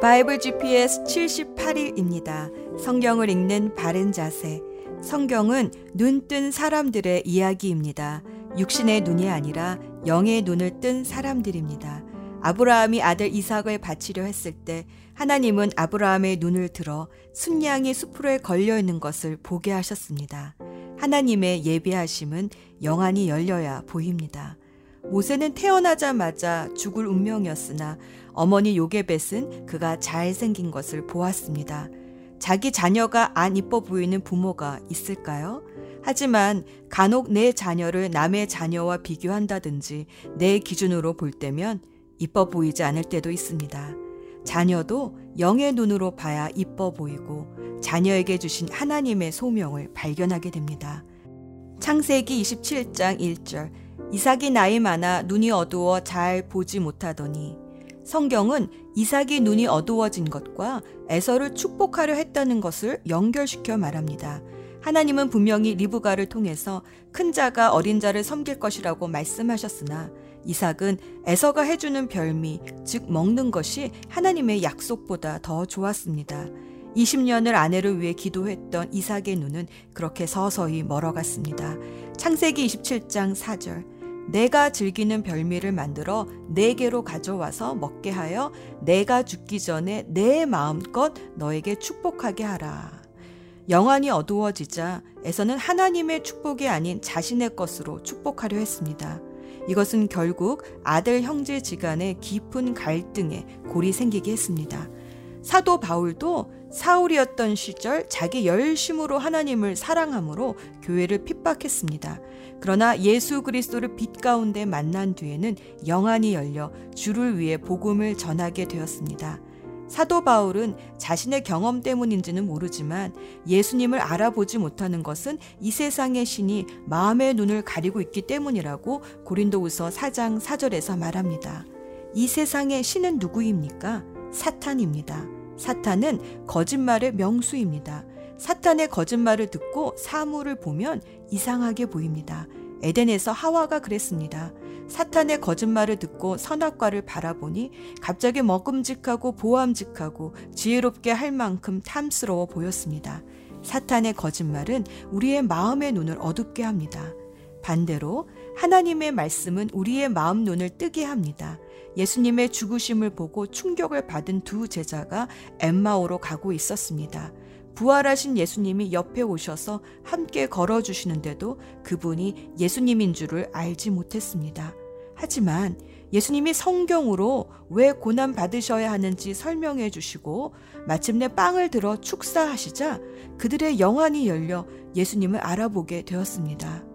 바이블 GPS 78일입니다. 성경을 읽는 바른 자세. 성경은 눈뜬 사람들의 이야기입니다. 육신의 눈이 아니라 영의 눈을 뜬 사람들입니다. 아브라함이 아들 이삭을 바치려 했을 때 하나님은 아브라함의 눈을 들어 순양이 수풀에 걸려 있는 것을 보게 하셨습니다. 하나님의 예비하심은 영안이 열려야 보입니다. 모세는 태어나자마자 죽을 운명이었으나 어머니 요게벳은 그가 잘생긴 것을 보았습니다. 자기 자녀가 안 이뻐 보이는 부모가 있을까요? 하지만 간혹 내 자녀를 남의 자녀와 비교한다든지 내 기준으로 볼 때면 이뻐 보이지 않을 때도 있습니다. 자녀도 영의 눈으로 봐야 이뻐 보이고 자녀에게 주신 하나님의 소명을 발견하게 됩니다. 창세기 27장 1절 이삭이 나이 많아 눈이 어두워 잘 보지 못하더니 성경은 이삭이 눈이 어두워진 것과 에서를 축복하려 했다는 것을 연결시켜 말합니다. 하나님은 분명히 리브가를 통해서 큰 자가 어린 자를 섬길 것이라고 말씀하셨으나 이삭은 에서가 해주는 별미, 즉 먹는 것이 하나님의 약속보다 더 좋았습니다. 20년을 아내를 위해 기도했던 이삭의 눈은 그렇게 서서히 멀어갔습니다. 창세기 27장 4절. 내가 즐기는 별미를 만들어 내게로 가져와서 먹게 하여 내가 죽기 전에 내 마음껏 너에게 축복하게 하라. 영안이 어두워지자 에서는 하나님의 축복이 아닌 자신의 것으로 축복하려 했습니다. 이것은 결국 아들 형제 지간의 깊은 갈등에 골이 생기게 했습니다. 사도 바울도 사울이었던 시절 자기 열심으로 하나님을 사랑함으로 교회를 핍박했습니다. 그러나 예수 그리스도를 빛 가운데 만난 뒤에는 영안이 열려 주를 위해 복음을 전하게 되었습니다. 사도 바울은 자신의 경험 때문인지는 모르지만 예수님을 알아보지 못하는 것은 이 세상의 신이 마음의 눈을 가리고 있기 때문이라고 고린도후서 4장 4절에서 말합니다. 이 세상의 신은 누구입니까? 사탄입니다. 사탄은 거짓말의 명수입니다. 사탄의 거짓말을 듣고 사물을 보면 이상하게 보입니다. 에덴에서 하와가 그랬습니다. 사탄의 거짓말을 듣고 선악과를 바라보니 갑자기 먹음직하고 보암직하고 지혜롭게 할 만큼 탐스러워 보였습니다. 사탄의 거짓말은 우리의 마음의 눈을 어둡게 합니다. 반대로 하나님의 말씀은 우리의 마음 눈을 뜨게 합니다. 예수님의 죽으심을 보고 충격을 받은 두 제자가 엠마오로 가고 있었습니다. 부활하신 예수님이 옆에 오셔서 함께 걸어주시는데도 그분이 예수님인 줄을 알지 못했습니다. 하지만 예수님이 성경으로 왜 고난 받으셔야 하는지 설명해 주시고 마침내 빵을 들어 축사하시자 그들의 영안이 열려 예수님을 알아보게 되었습니다.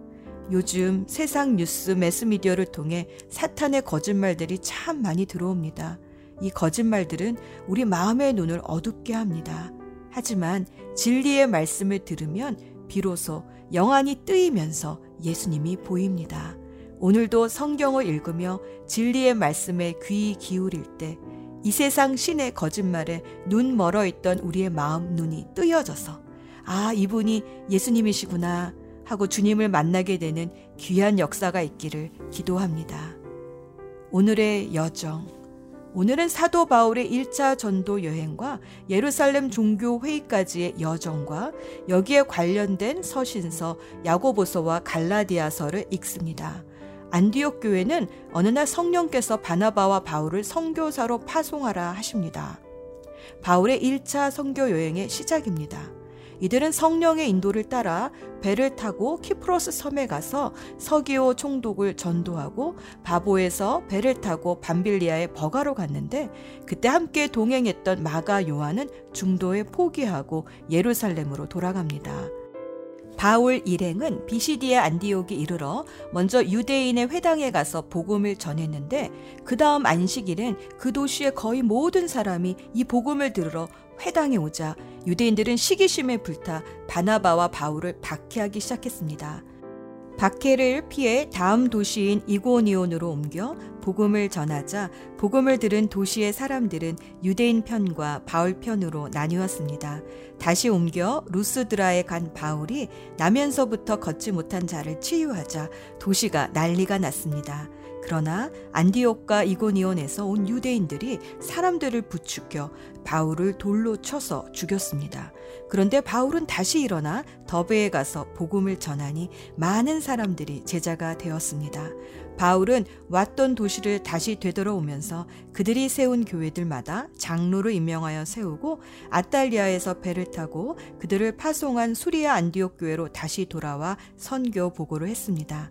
요즘 세상 뉴스 매스미디어를 통해 사탄의 거짓말들이 참 많이 들어옵니다. 이 거짓말들은 우리 마음의 눈을 어둡게 합니다. 하지만 진리의 말씀을 들으면 비로소 영안이 뜨이면서 예수님이 보입니다. 오늘도 성경을 읽으며 진리의 말씀에 귀 기울일 때 이 세상 신의 거짓말에 눈 멀어 있던 우리의 마음 눈이 뜨여져서 아, 이분이 예수님이시구나 하고 주님을 만나게 되는 귀한 역사가 있기를 기도합니다. 오늘의 여정. 오늘은 사도 바울의 1차 전도 여행과 예루살렘 종교 회의까지의 여정과 여기에 관련된 서신서 야고보서와 갈라디아서를 읽습니다. 안디옥 교회는 어느 날 성령께서 바나바와 바울을 선교사로 파송하라 하십니다. 바울의 1차 선교 여행의 시작입니다. 이들은 성령의 인도를 따라 배를 타고 키프로스 섬에 가서 서기오 총독을 전도하고 바보에서 배를 타고 밤빌리아의 버가로 갔는데 그때 함께 동행했던 마가 요한은 중도에 포기하고 예루살렘으로 돌아갑니다. 바울 일행은 비시디의 안디옥에 이르러 먼저 유대인의 회당에 가서 복음을 전했는데 그 다음 안식일엔 그 도시의 거의 모든 사람이 이 복음을 들으러 회당에 오자 유대인들은 시기심에 불타 바나바와 바울을 박해하기 시작했습니다. 박해를 피해 다음 도시인 이고니온으로 옮겨 복음을 전하자 복음을 들은 도시의 사람들은 유대인 편과 바울 편으로 나뉘었습니다. 다시 옮겨 루스드라에 간 바울이 나면서부터 걷지 못한 자를 치유하자 도시가 난리가 났습니다. 그러나 안디옥과 이고니온에서 온 유대인들이 사람들을 부추겨 바울을 돌로 쳐서 죽였습니다. 그런데 바울은 다시 일어나 더베에 가서 복음을 전하니 많은 사람들이 제자가 되었습니다. 바울은 왔던 도시를 다시 되돌아오면서 그들이 세운 교회들마다 장로를 임명하여 세우고 아탈리아에서 배를 타고 그들을 파송한 수리아 안디옥 교회로 다시 돌아와 선교 보고를 했습니다.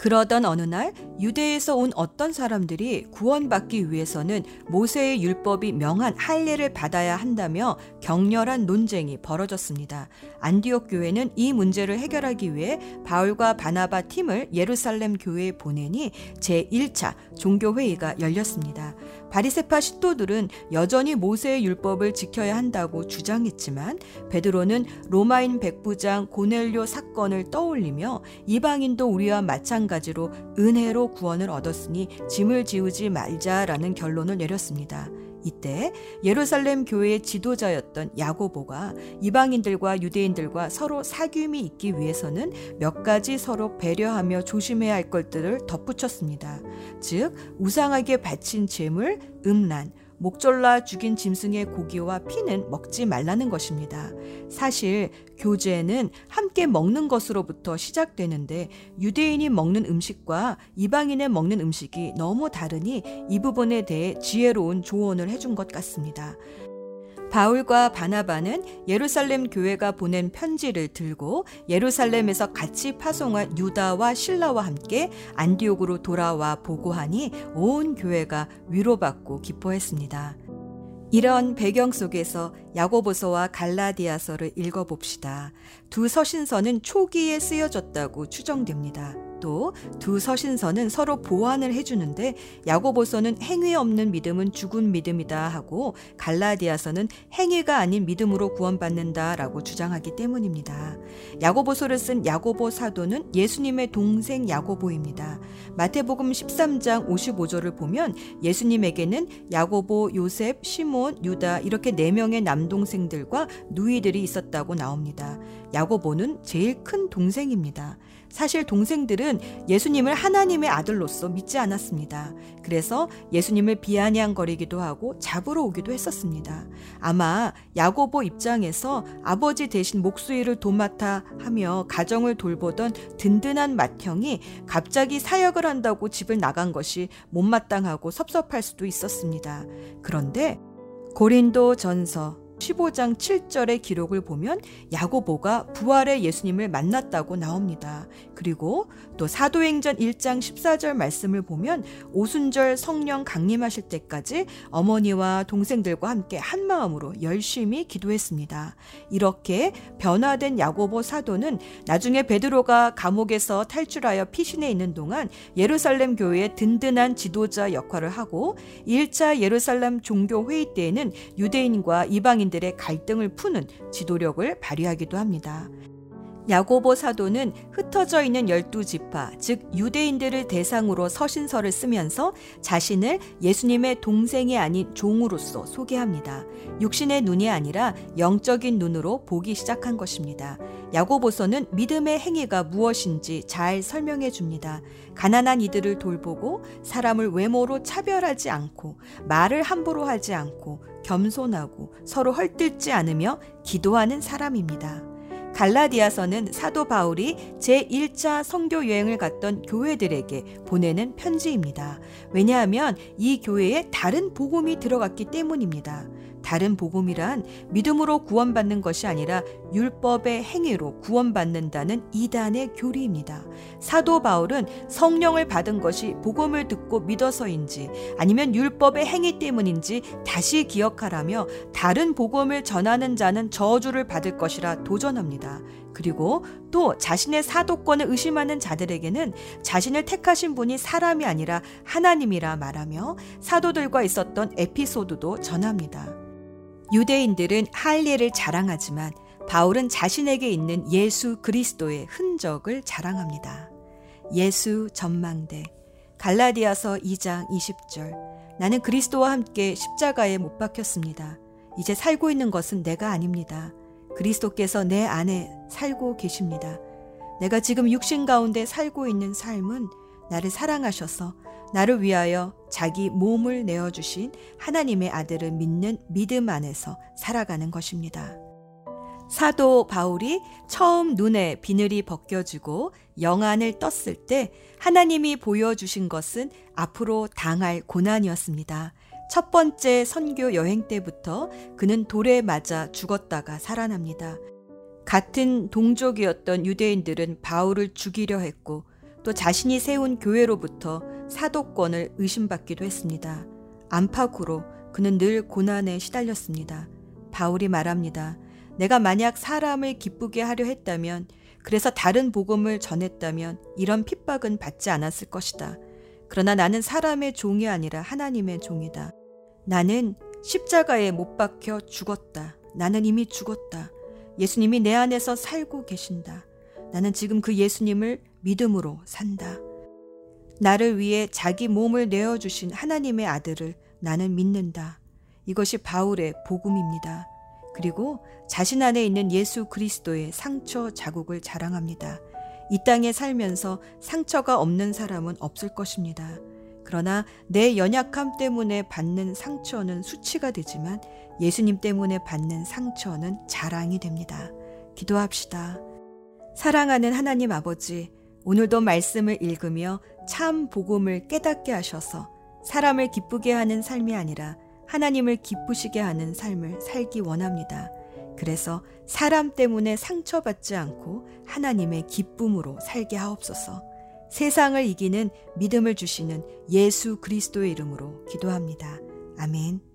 그러던 어느 날 유대에서 온 어떤 사람들이 구원받기 위해서는 모세의 율법이 명한 할례를 받아야 한다며 격렬한 논쟁이 벌어졌습니다. 안디옥 교회는 이 문제를 해결하기 위해 바울과 바나바 팀을 예루살렘 교회에 보내니 제1차 종교 회의가 열렸습니다. 바리세파 신도들은 여전히 모세의 율법을 지켜야 한다고 주장했지만 베드로는 로마인 백부장 고넬료 사건을 떠올리며 이방인도 우리와 마찬가지로 은혜로 구원을 얻었으니 짐을 지우지 말자라는 결론을 내렸습니다. 이때 예루살렘 교회의 지도자였던 야고보가 이방인들과 유대인들과 서로 사귐이 있기 위해서는 몇 가지 서로 배려하며 조심해야 할 것들을 덧붙였습니다. 즉 우상하게 바친 재물, 음란, 목졸라 죽인 짐승의 고기와 피는 먹지 말라는 것입니다. 사실 교제는 함께 먹는 것으로부터 시작되는데 유대인이 먹는 음식과 이방인의 먹는 음식이 너무 다르니 이 부분에 대해 지혜로운 조언을 해준 것 같습니다. 바울과 바나바는 예루살렘 교회가 보낸 편지를 들고 예루살렘에서 같이 파송한 유다와 신라와 함께 안디옥으로 돌아와 보고하니 온 교회가 위로받고 기뻐했습니다. 이런 배경 속에서 야고보서와 갈라디아서를 읽어봅시다. 두 서신서는 초기에 쓰여졌다고 추정됩니다. 또 두 서신서는 서로 보완을 해주는데 야고보서는 행위 없는 믿음은 죽은 믿음이다 하고 갈라디아서는 행위가 아닌 믿음으로 구원받는다라고 주장하기 때문입니다. 야고보서를 쓴 야고보 사도는 예수님의 동생 야고보입니다. 마태복음 13장 55절을 보면 예수님에게는 야고보, 요셉, 시몬, 유다 이렇게 네 명의 남동생들과 누이들이 있었다고 나옵니다. 야고보는 제일 큰 동생입니다. 사실 동생들은 예수님을 하나님의 아들로서 믿지 않았습니다. 그래서 예수님을 비아냥거리기도 하고 잡으러 오기도 했었습니다. 아마 야고보 입장에서 아버지 대신 목수일을 도맡아 하며 가정을 돌보던 든든한 맏형이 갑자기 사역을 한다고 집을 나간 것이 못마땅하고 섭섭할 수도 있었습니다. 그런데 고린도 전서 15장 7절의 기록을 보면 야고보가 부활의 예수님을 만났다고 나옵니다. 그리고 또 사도행전 1장 14절 말씀을 보면 오순절 성령 강림하실 때까지 어머니와 동생들과 함께 한 마음으로 열심히 기도했습니다. 이렇게 변화된 야고보 사도는 나중에 베드로가 감옥에서 탈출하여 피신해 있는 동안 예루살렘 교회의 든든한 지도자 역할을 하고 1차 예루살렘 종교 회의 때에는 유대인과 이방인들의 갈등을 푸는 지도력을 발휘하기도 합니다. 야고보 사도는 흩어져 있는 열두 지파, 즉 유대인들을 대상으로 서신서를 쓰면서 자신을 예수님의 동생이 아닌 종으로서 소개합니다. 육신의 눈이 아니라 영적인 눈으로 보기 시작한 것입니다. 야고보서는 믿음의 행위가 무엇인지 잘 설명해 줍니다. 가난한 이들을 돌보고 사람을 외모로 차별하지 않고 말을 함부로 하지 않고 겸손하고 서로 헐뜯지 않으며 기도하는 사람입니다. 갈라디아서는 사도 바울이 제1차 선교 여행을 갔던 교회들에게 보내는 편지입니다. 왜냐하면 이 교회에 다른 복음이 들어갔기 때문입니다. 다른 복음이란 믿음으로 구원받는 것이 아니라 율법의 행위로 구원받는다는 이단의 교리입니다. 사도 바울은 성령을 받은 것이 복음을 듣고 믿어서인지 아니면 율법의 행위 때문인지 다시 기억하라며 다른 복음을 전하는 자는 저주를 받을 것이라 도전합니다. 그리고 또 자신의 사도권을 의심하는 자들에게는 자신을 택하신 분이 사람이 아니라 하나님이라 말하며 사도들과 있었던 에피소드도 전합니다. 유대인들은 할례를 자랑하지만 바울은 자신에게 있는 예수 그리스도의 흔적을 자랑합니다. 예수 전망대 갈라디아서 2장 20절 나는 그리스도와 함께 십자가에 못 박혔습니다. 이제 살고 있는 것은 내가 아닙니다. 그리스도께서 내 안에 살고 계십니다. 내가 지금 육신 가운데 살고 있는 삶은 나를 사랑하셔서 나를 위하여 자기 몸을 내어주신 하나님의 아들을 믿는 믿음 안에서 살아가는 것입니다. 사도 바울이 처음 눈에 비늘이 벗겨지고 영안을 떴을 때 하나님이 보여주신 것은 앞으로 당할 고난이었습니다. 첫 번째 선교 여행 때부터 그는 돌에 맞아 죽었다가 살아납니다. 같은 동족이었던 유대인들은 바울을 죽이려 했고 또 자신이 세운 교회로부터 사도권을 의심받기도 했습니다. 안팎으로 그는 늘 고난에 시달렸습니다. 바울이 말합니다. 내가 만약 사람을 기쁘게 하려 했다면, 그래서 다른 복음을 전했다면 이런 핍박은 받지 않았을 것이다. 그러나 나는 사람의 종이 아니라 하나님의 종이다. 나는 십자가에 못 박혀 죽었다. 나는 이미 죽었다. 예수님이 내 안에서 살고 계신다. 나는 지금 그 예수님을 믿음으로 산다. 나를 위해 자기 몸을 내어주신 하나님의 아들을 나는 믿는다. 이것이 바울의 복음입니다. 그리고 자신 안에 있는 예수 그리스도의 상처 자국을 자랑합니다. 이 땅에 살면서 상처가 없는 사람은 없을 것입니다. 그러나 내 연약함 때문에 받는 상처는 수치가 되지만 예수님 때문에 받는 상처는 자랑이 됩니다. 기도합시다. 사랑하는 하나님 아버지, 오늘도 말씀을 읽으며 참 복음을 깨닫게 하셔서 사람을 기쁘게 하는 삶이 아니라 하나님을 기쁘시게 하는 삶을 살기 원합니다. 그래서 사람 때문에 상처받지 않고 하나님의 기쁨으로 살게 하옵소서. 세상을 이기는 믿음을 주시는 예수 그리스도의 이름으로 기도합니다. 아멘.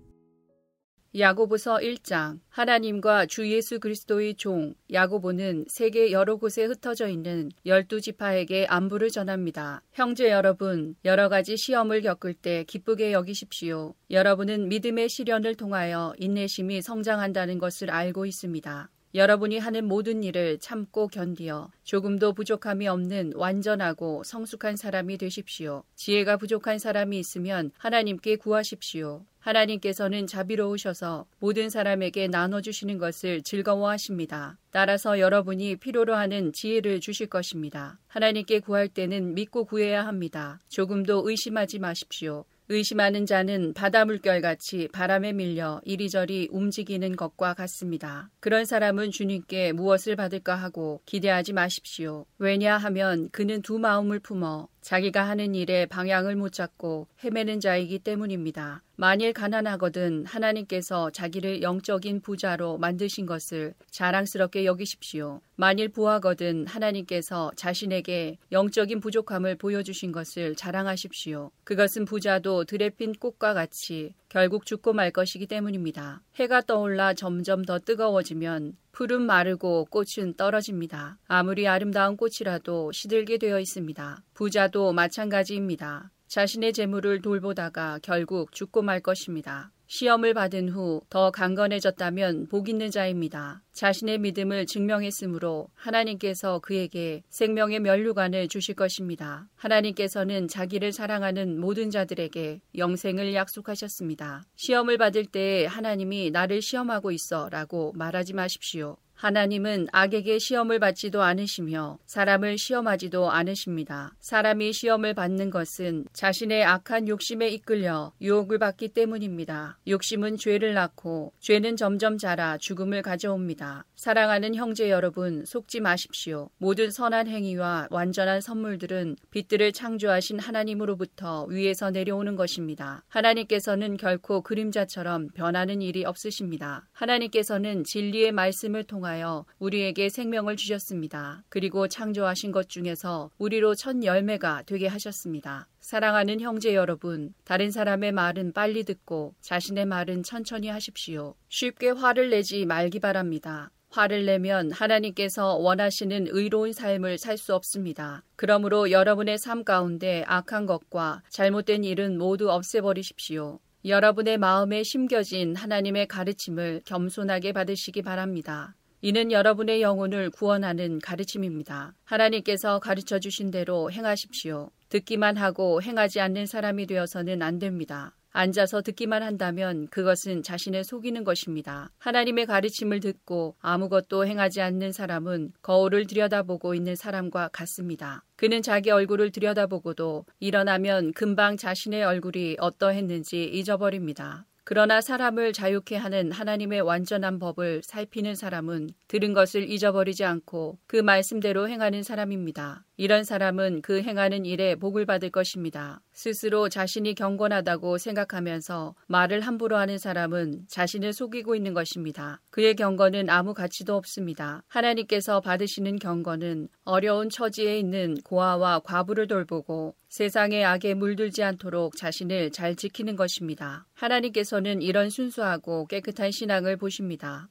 야고보서 1장 하나님과 주 예수 그리스도의 종 야고보는 세계 여러 곳에 흩어져 있는 열두 지파에게 안부를 전합니다. 형제 여러분, 여러 가지 시험을 겪을 때 기쁘게 여기십시오. 여러분은 믿음의 시련을 통하여 인내심이 성장한다는 것을 알고 있습니다. 여러분이 하는 모든 일을 참고 견디어 조금도 부족함이 없는 완전하고 성숙한 사람이 되십시오. 지혜가 부족한 사람이 있으면 하나님께 구하십시오. 하나님께서는 자비로우셔서 모든 사람에게 나눠주시는 것을 즐거워하십니다. 따라서 여러분이 필요로 하는 지혜를 주실 것입니다. 하나님께 구할 때는 믿고 구해야 합니다. 조금도 의심하지 마십시오. 의심하는 자는 바다 물결 같이 바람에 밀려 이리저리 움직이는 것과 같습니다. 그런 사람은 주님께 무엇을 받을까 하고 기대하지 마십시오. 왜냐하면 그는 두 마음을 품어 자기가 하는 일에 방향을 못 잡고 헤매는 자이기 때문입니다. 만일 가난하거든 하나님께서 자기를 영적인 부자로 만드신 것을 자랑스럽게 여기십시오. 만일 부하거든 하나님께서 자신에게 영적인 부족함을 보여주신 것을 자랑하십시오. 그것은 부자도 들에 핀 꽃과 같이 결국 죽고 말 것이기 때문입니다. 해가 떠올라 점점 더 뜨거워지면 풀은 마르고 꽃은 떨어집니다. 아무리 아름다운 꽃이라도 시들게 되어 있습니다. 부자도 마찬가지입니다. 자신의 재물을 돌보다가 결국 죽고 말 것입니다. 시험을 받은 후 더 강건해졌다면 복 있는 자입니다. 자신의 믿음을 증명했으므로 하나님께서 그에게 생명의 면류관을 주실 것입니다. 하나님께서는 자기를 사랑하는 모든 자들에게 영생을 약속하셨습니다. 시험을 받을 때 하나님이 나를 시험하고 있어 라고 말하지 마십시오. 하나님은 악에게 시험을 받지도 않으시며 사람을 시험하지도 않으십니다. 사람이 시험을 받는 것은 자신의 악한 욕심에 이끌려 유혹을 받기 때문입니다. 욕심은 죄를 낳고 죄는 점점 자라 죽음을 가져옵니다. 사랑하는 형제 여러분, 속지 마십시오. 모든 선한 행위와 완전한 선물들은 빛들을 창조하신 하나님으로부터 위에서 내려오는 것입니다. 하나님께서는 결코 그림자처럼 변하는 일이 없으십니다. 하나님께서는 진리의 말씀을 통해 통하여 우리에게 생명을 주셨습니다. 그리고 창조하신 것 중에서 우리로 첫 열매가 되게 하셨습니다. 사랑하는 형제 여러분, 다른 사람의 말은 빨리 듣고 자신의 말은 천천히 하십시오. 쉽게 화를 내지 말기 바랍니다. 화를 내면 하나님께서 원하시는 의로운 삶을 살 수 없습니다. 그러므로 여러분의 삶 가운데 악한 것과 잘못된 일은 모두 없애버리십시오. 여러분의 마음에 심겨진 하나님의 가르침을 겸손하게 받으시기 바랍니다. 이는 여러분의 영혼을 구원하는 가르침입니다. 하나님께서 가르쳐 주신 대로 행하십시오. 듣기만 하고 행하지 않는 사람이 되어서는 안 됩니다. 앉아서 듣기만 한다면 그것은 자신을 속이는 것입니다. 하나님의 가르침을 듣고 아무것도 행하지 않는 사람은 거울을 들여다보고 있는 사람과 같습니다. 그는 자기 얼굴을 들여다보고도 일어나면 금방 자신의 얼굴이 어떠했는지 잊어버립니다. 그러나 사람을 자유케 하는 하나님의 완전한 법을 살피는 사람은 들은 것을 잊어버리지 않고 그 말씀대로 행하는 사람입니다. 이런 사람은 그 행하는 일에 복을 받을 것입니다. 스스로 자신이 경건하다고 생각하면서 말을 함부로 하는 사람은 자신을 속이고 있는 것입니다. 그의 경건은 아무 가치도 없습니다. 하나님께서 받으시는 경건은 어려운 처지에 있는 고아와 과부를 돌보고 세상의 악에 물들지 않도록 자신을 잘 지키는 것입니다. 하나님께서는 이런 순수하고 깨끗한 신앙을 보십니다.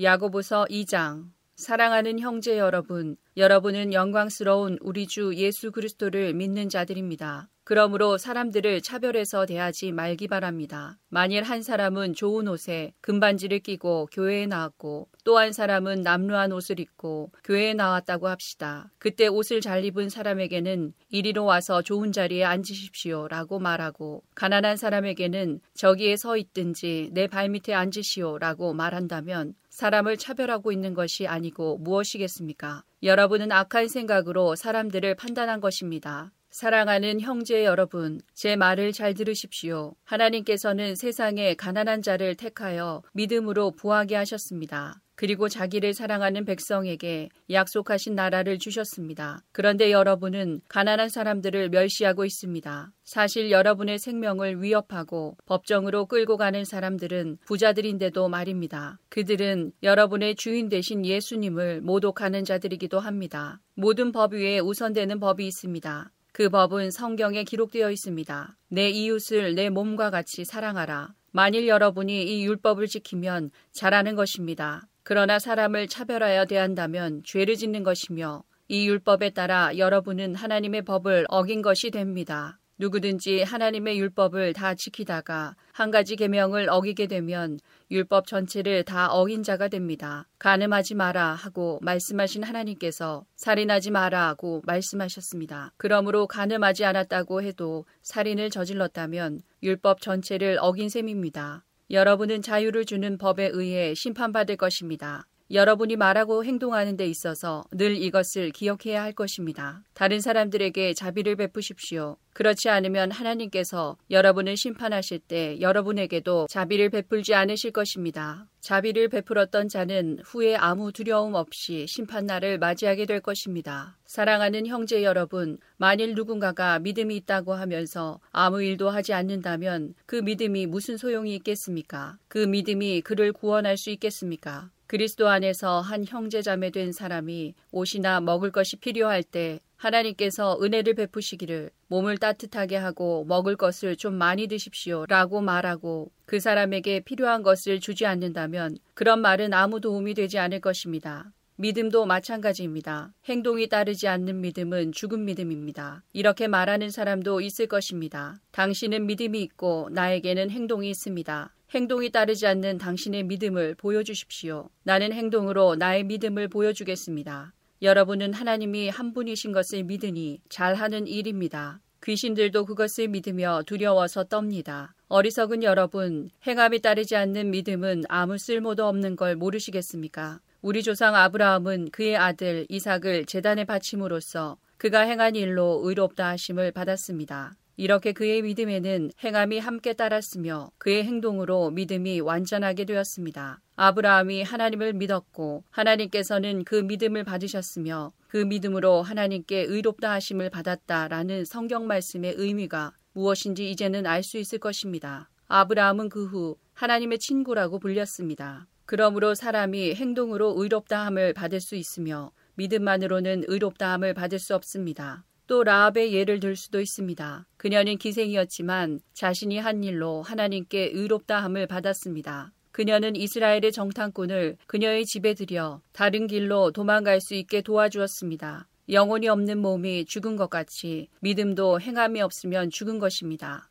야고보서 2장 사랑하는 형제 여러분, 여러분은 영광스러운 우리 주 예수 그리스도를 믿는 자들입니다. 그러므로 사람들을 차별해서 대하지 말기 바랍니다. 만일 한 사람은 좋은 옷에 금반지를 끼고 교회에 나왔고 또 한 사람은 남루한 옷을 입고 교회에 나왔다고 합시다. 그때 옷을 잘 입은 사람에게는 이리로 와서 좋은 자리에 앉으십시오 라고 말하고 가난한 사람에게는 저기에 서 있든지 내 발밑에 앉으시오 라고 말한다면 사람을 차별하고 있는 것이 아니고 무엇이겠습니까? 여러분은 악한 생각으로 사람들을 판단한 것입니다. 사랑하는 형제 여러분, 제 말을 잘 들으십시오. 하나님께서는 세상에 가난한 자를 택하여 믿음으로 부하게 하셨습니다. 그리고 자기를 사랑하는 백성에게 약속하신 나라를 주셨습니다. 그런데 여러분은 가난한 사람들을 멸시하고 있습니다. 사실 여러분의 생명을 위협하고 법정으로 끌고 가는 사람들은 부자들인데도 말입니다. 그들은 여러분의 주인 되신 예수님을 모독하는 자들이기도 합니다. 모든 법 위에 우선되는 법이 있습니다. 그 법은 성경에 기록되어 있습니다. 내 이웃을 내 몸과 같이 사랑하라. 만일 여러분이 이 율법을 지키면 잘하는 것입니다. 그러나 사람을 차별하여 대한다면 죄를 짓는 것이며 이 율법에 따라 여러분은 하나님의 법을 어긴 것이 됩니다. 누구든지 하나님의 율법을 다 지키다가 한 가지 계명을 어기게 되면 율법 전체를 다 어긴 자가 됩니다. 가늠하지 마라 하고 말씀하신 하나님께서 살인하지 마라 하고 말씀하셨습니다. 그러므로 가늠하지 않았다고 해도 살인을 저질렀다면 율법 전체를 어긴 셈입니다. 여러분은 자유를 주는 법에 의해 심판받을 것입니다. 여러분이 말하고 행동하는 데 있어서 늘 이것을 기억해야 할 것입니다. 다른 사람들에게 자비를 베푸십시오. 그렇지 않으면 하나님께서 여러분을 심판하실 때 여러분에게도 자비를 베풀지 않으실 것입니다. 자비를 베풀었던 자는 후에 아무 두려움 없이 심판날을 맞이하게 될 것입니다. 사랑하는 형제 여러분, 만일 누군가가 믿음이 있다고 하면서 아무 일도 하지 않는다면 그 믿음이 무슨 소용이 있겠습니까? 그 믿음이 그를 구원할 수 있겠습니까? 그리스도 안에서 한 형제자매 된 사람이 옷이나 먹을 것이 필요할 때 하나님께서 은혜를 베푸시기를 몸을 따뜻하게 하고 먹을 것을 좀 많이 드십시오 라고 말하고 그 사람에게 필요한 것을 주지 않는다면 그런 말은 아무 도움이 되지 않을 것입니다. 믿음도 마찬가지입니다. 행동이 따르지 않는 믿음은 죽은 믿음입니다. 이렇게 말하는 사람도 있을 것입니다. 당신은 믿음이 있고 나에게는 행동이 있습니다. 행동이 따르지 않는 당신의 믿음을 보여주십시오. 나는 행동으로 나의 믿음을 보여주겠습니다. 여러분은 하나님이 한 분이신 것을 믿으니 잘하는 일입니다. 귀신들도 그것을 믿으며 두려워서 떱니다. 어리석은 여러분, 행함이 따르지 않는 믿음은 아무 쓸모도 없는 걸 모르시겠습니까? 우리 조상 아브라함은 그의 아들 이삭을 재단에 바침으로써 그가 행한 일로 의롭다 하심을 받았습니다. 이렇게 그의 믿음에는 행함이 함께 따랐으며 그의 행동으로 믿음이 완전하게 되었습니다. 아브라함이 하나님을 믿었고 하나님께서는 그 믿음을 받으셨으며 그 믿음으로 하나님께 의롭다 하심을 받았다라는 성경 말씀의 의미가 무엇인지 이제는 알 수 있을 것입니다. 아브라함은 그 후 하나님의 친구라고 불렸습니다. 그러므로 사람이 행동으로 의롭다함을 받을 수 있으며 믿음만으로는 의롭다함을 받을 수 없습니다. 또 라합의 예를 들 수도 있습니다. 그녀는 기생이었지만 자신이 한 일로 하나님께 의롭다함을 받았습니다. 그녀는 이스라엘의 정탐꾼을 그녀의 집에 들여 다른 길로 도망갈 수 있게 도와주었습니다. 영혼이 없는 몸이 죽은 것 같이 믿음도 행함이 없으면 죽은 것입니다.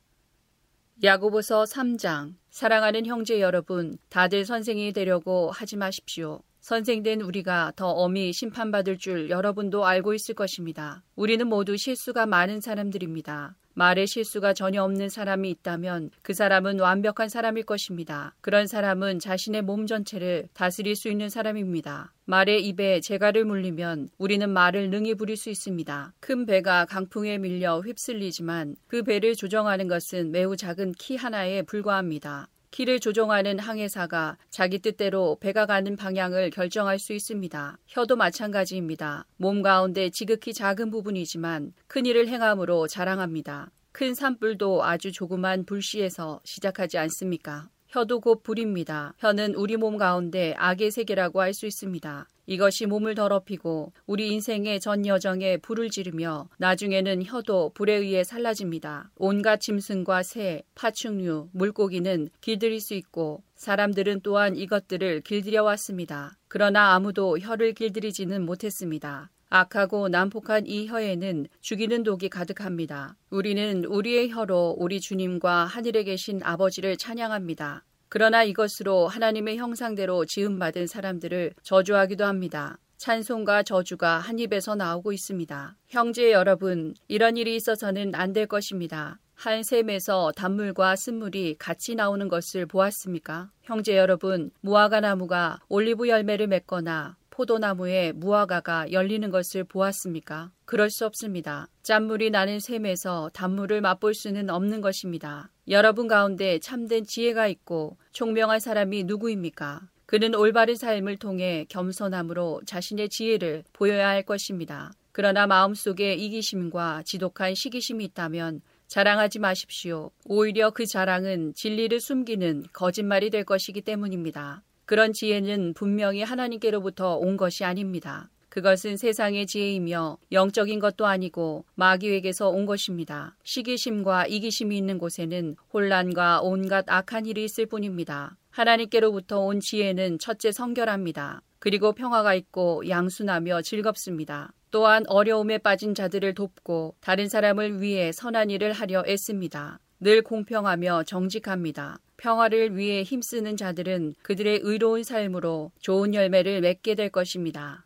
야고보서 3장 사랑하는 형제 여러분 다들 선생이 되려고 하지 마십시오. 선생된 우리가 더 엄히 심판받을 줄 여러분도 알고 있을 것입니다. 우리는 모두 실수가 많은 사람들입니다. 말에 실수가 전혀 없는 사람이 있다면 그 사람은 완벽한 사람일 것입니다. 그런 사람은 자신의 몸 전체를 다스릴 수 있는 사람입니다. 말의 입에 재갈을 물리면 우리는 말을 능히 부릴 수 있습니다. 큰 배가 강풍에 밀려 휩쓸리지만 그 배를 조정하는 것은 매우 작은 키 하나에 불과합니다. 키를 조종하는 항해사가 자기 뜻대로 배가 가는 방향을 결정할 수 있습니다. 혀도 마찬가지입니다. 몸 가운데 지극히 작은 부분이지만 큰 일을 행함으로 자랑합니다. 큰 산불도 아주 조그만 불씨에서 시작하지 않습니까? 혀도 곧 불입니다. 혀는 우리 몸 가운데 악의 세계라고 할 수 있습니다. 이것이 몸을 더럽히고 우리 인생의 전 여정에 불을 지르며 나중에는 혀도 불에 의해 살라집니다. 온갖 짐승과 새, 파충류, 물고기는 길들일 수 있고 사람들은 또한 이것들을 길들여 왔습니다. 그러나 아무도 혀를 길들이지는 못했습니다. 악하고 난폭한 이 혀에는 죽이는 독이 가득합니다. 우리는 우리의 혀로 우리 주님과 하늘에 계신 아버지를 찬양합니다. 그러나 이것으로 하나님의 형상대로 지음받은 사람들을 저주하기도 합니다. 찬송과 저주가 한 입에서 나오고 있습니다. 형제 여러분, 이런 일이 있어서는 안 될 것입니다. 한 샘에서 단물과 쓴물이 같이 나오는 것을 보았습니까? 형제 여러분, 무화과 나무가 올리브 열매를 맺거나 포도나무에 무화과가 열리는 것을 보았습니까? 그럴 수 없습니다. 짠물이 나는 샘에서 단물을 맛볼 수는 없는 것입니다. 여러분 가운데 참된 지혜가 있고 총명한 사람이 누구입니까? 그는 올바른 삶을 통해 겸손함으로 자신의 지혜를 보여야 할 것입니다. 그러나 마음속에 이기심과 지독한 시기심이 있다면 자랑하지 마십시오. 오히려 그 자랑은 진리를 숨기는 거짓말이 될 것이기 때문입니다. 그런 지혜는 분명히 하나님께로부터 온 것이 아닙니다. 그것은 세상의 지혜이며 영적인 것도 아니고 마귀에게서 온 것입니다. 시기심과 이기심이 있는 곳에는 혼란과 온갖 악한 일이 있을 뿐입니다. 하나님께로부터 온 지혜는 첫째 성결합니다. 그리고 평화가 있고 양순하며 즐겁습니다. 또한 어려움에 빠진 자들을 돕고 다른 사람을 위해 선한 일을 하려 애씁니다. 늘 공평하며 정직합니다. 평화를 위해 힘쓰는 자들은 그들의 의로운 삶으로 좋은 열매를 맺게 될 것입니다.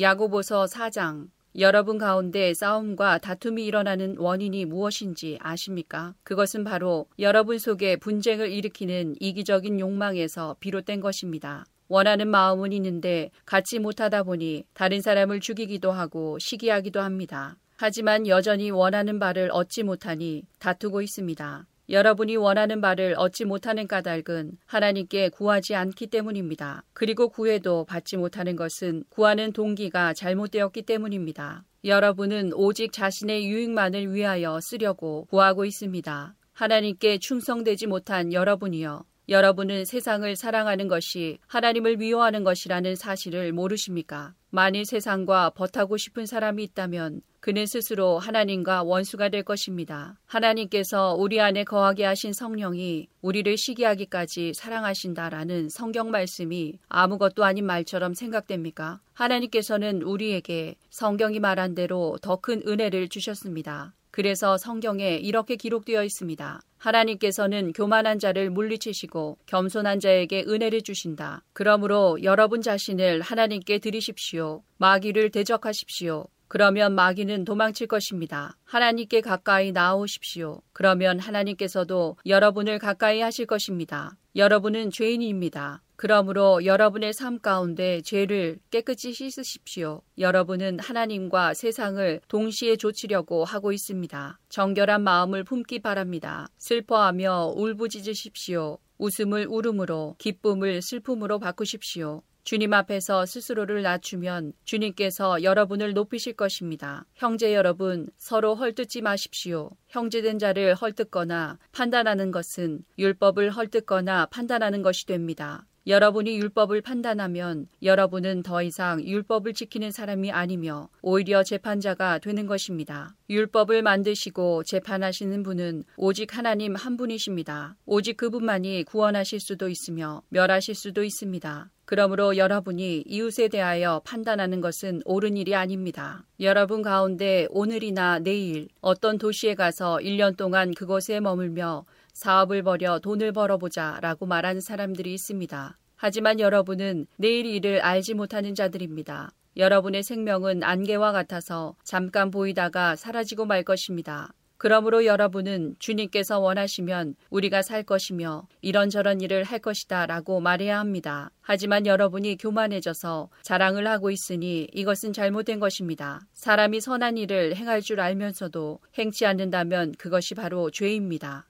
야고보서 4장 여러분 가운데 싸움과 다툼이 일어나는 원인이 무엇인지 아십니까? 그것은 바로 여러분 속에 분쟁을 일으키는 이기적인 욕망에서 비롯된 것입니다. 원하는 마음은 있는데 갖지 못하다 보니 다른 사람을 죽이기도 하고 시기하기도 합니다. 하지만 여전히 원하는 바를 얻지 못하니 다투고 있습니다. 여러분이 원하는 바를 얻지 못하는 까닭은 하나님께 구하지 않기 때문입니다. 그리고 구해도 받지 못하는 것은 구하는 동기가 잘못되었기 때문입니다. 여러분은 오직 자신의 유익만을 위하여 쓰려고 구하고 있습니다. 하나님께 충성되지 못한 여러분이여 여러분은 세상을 사랑하는 것이 하나님을 미워하는 것이라는 사실을 모르십니까? 만일 세상과 버타고 싶은 사람이 있다면 그는 스스로 하나님과 원수가 될 것입니다. 하나님께서 우리 안에 거하게 하신 성령이 우리를 시기하기까지 사랑하신다라는 성경 말씀이 아무것도 아닌 말처럼 생각됩니까? 하나님께서는 우리에게 성경이 말한 대로 더 큰 은혜를 주셨습니다. 그래서 성경에 이렇게 기록되어 있습니다. 하나님께서는 교만한 자를 물리치시고 겸손한 자에게 은혜를 주신다. 그러므로 여러분 자신을 하나님께 드리십시오. 마귀를 대적하십시오. 그러면 마귀는 도망칠 것입니다. 하나님께 가까이 나오십시오. 그러면 하나님께서도 여러분을 가까이 하실 것입니다. 여러분은 죄인입니다. 그러므로 여러분의 삶 가운데 죄를 깨끗이 씻으십시오. 여러분은 하나님과 세상을 동시에 조치려고 하고 있습니다. 정결한 마음을 품기 바랍니다. 슬퍼하며 울부짖으십시오. 웃음을 울음으로, 기쁨을 슬픔으로 바꾸십시오. 주님 앞에서 스스로를 낮추면 주님께서 여러분을 높이실 것입니다. 형제 여러분, 서로 헐뜯지 마십시오. 형제된 자를 헐뜯거나 판단하는 것은 율법을 헐뜯거나 판단하는 것이 됩니다. 여러분이 율법을 판단하면 여러분은 더 이상 율법을 지키는 사람이 아니며 오히려 재판자가 되는 것입니다. 율법을 만드시고 재판하시는 분은 오직 하나님 한 분이십니다. 오직 그분만이 구원하실 수도 있으며 멸하실 수도 있습니다. 그러므로 여러분이 이웃에 대하여 판단하는 것은 옳은 일이 아닙니다. 여러분 가운데 오늘이나 내일 어떤 도시에 가서 1년 동안 그곳에 머물며 사업을 벌여 돈을 벌어보자 라고 말하는 사람들이 있습니다. 하지만 여러분은 내일 일을 알지 못하는 자들입니다. 여러분의 생명은 안개와 같아서 잠깐 보이다가 사라지고 말 것입니다. 그러므로 여러분은 주님께서 원하시면 우리가 살 것이며 이런저런 일을 할 것이다 라고 말해야 합니다. 하지만 여러분이 교만해져서 자랑을 하고 있으니 이것은 잘못된 것입니다. 사람이 선한 일을 행할 줄 알면서도 행치 않는다면 그것이 바로 죄입니다.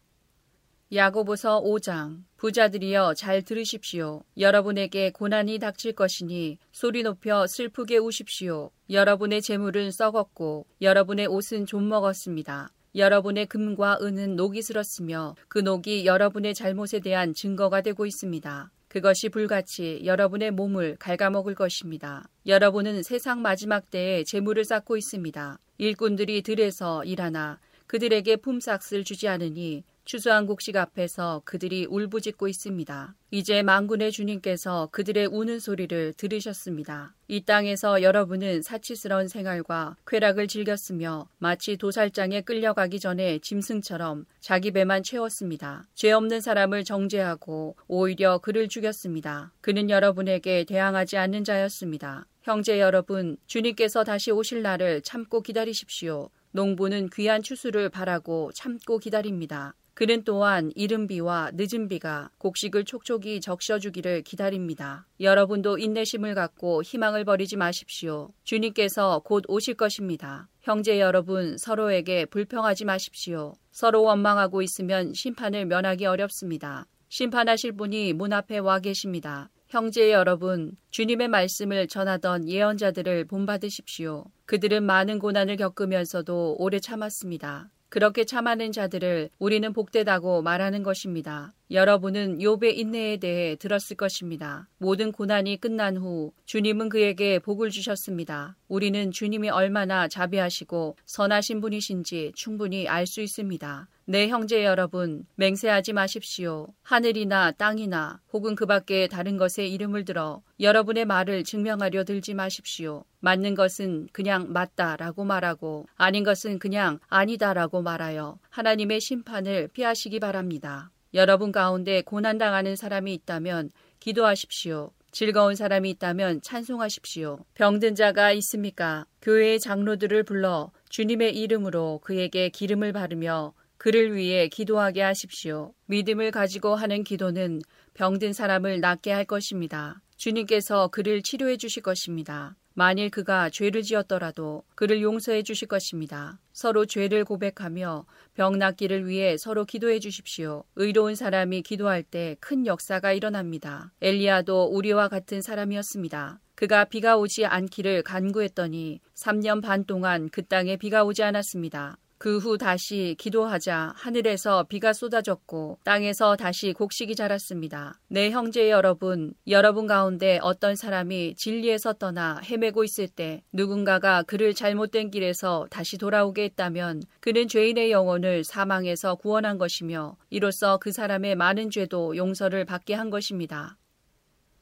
야고보서 5장 부자들이여 잘 들으십시오. 여러분에게 고난이 닥칠 것이니 소리 높여 슬프게 우십시오. 여러분의 재물은 썩었고 여러분의 옷은 좀 먹었습니다. 여러분의 금과 은은 녹이 슬었으며 그 녹이 여러분의 잘못에 대한 증거가 되고 있습니다. 그것이 불같이 여러분의 몸을 갉아먹을 것입니다. 여러분은 세상 마지막 때에 재물을 쌓고 있습니다. 일꾼들이 들에서 일하나 그들에게 품삯을 주지 않으니 추수한 곡식 앞에서 그들이 울부짖고 있습니다. 이제 망군의 주님께서 그들의 우는 소리를 들으셨습니다. 이 땅에서 여러분은 사치스러운 생활과 쾌락을 즐겼으며 마치 도살장에 끌려가기 전에 짐승처럼 자기 배만 채웠습니다. 죄 없는 사람을 정죄하고 오히려 그를 죽였습니다. 그는 여러분에게 대항하지 않는 자였습니다. 형제 여러분, 주님께서 다시 오실 날을 참고 기다리십시오. 농부는 귀한 추수를 바라고 참고 기다립니다. 그는 또한 이른 비와 늦은 비가 곡식을 촉촉이 적셔주기를 기다립니다. 여러분도 인내심을 갖고 희망을 버리지 마십시오. 주님께서 곧 오실 것입니다. 형제 여러분 서로에게 불평하지 마십시오. 서로 원망하고 있으면 심판을 면하기 어렵습니다. 심판하실 분이 문 앞에 와 계십니다. 형제 여러분, 주님의 말씀을 전하던 예언자들을 본받으십시오. 그들은 많은 고난을 겪으면서도 오래 참았습니다. 그렇게 참아낸 자들을 우리는 복되다고 말하는 것입니다. 여러분은 욥의 인내에 대해 들었을 것입니다. 모든 고난이 끝난 후 주님은 그에게 복을 주셨습니다. 우리는 주님이 얼마나 자비하시고 선하신 분이신지 충분히 알 수 있습니다. 네, 형제 여러분, 맹세하지 마십시오. 하늘이나 땅이나 혹은 그 밖에 다른 것의 이름을 들어 여러분의 말을 증명하려 들지 마십시오. 맞는 것은 그냥 맞다라고 말하고 아닌 것은 그냥 아니다라고 말하여 하나님의 심판을 피하시기 바랍니다. 여러분 가운데 고난당하는 사람이 있다면 기도하십시오. 즐거운 사람이 있다면 찬송하십시오. 병든 자가 있습니까? 교회의 장로들을 불러 주님의 이름으로 그에게 기름을 바르며 그를 위해 기도하게 하십시오. 믿음을 가지고 하는 기도는 병든 사람을 낫게 할 것입니다. 주님께서 그를 치료해 주실 것입니다. 만일 그가 죄를 지었더라도 그를 용서해 주실 것입니다. 서로 죄를 고백하며 병 낫기를 위해 서로 기도해 주십시오. 의로운 사람이 기도할 때 큰 역사가 일어납니다. 엘리야도 우리와 같은 사람이었습니다. 그가 비가 오지 않기를 간구했더니 3년 반 동안 그 땅에 비가 오지 않았습니다. 그 후 다시 기도하자 하늘에서 비가 쏟아졌고 땅에서 다시 곡식이 자랐습니다. 내 형제 여러분, 여러분 가운데 어떤 사람이 진리에서 떠나 헤매고 있을 때 누군가가 그를 잘못된 길에서 다시 돌아오게 했다면 그는 죄인의 영혼을 사망에서 구원한 것이며 이로써 그 사람의 많은 죄도 용서를 받게 한 것입니다.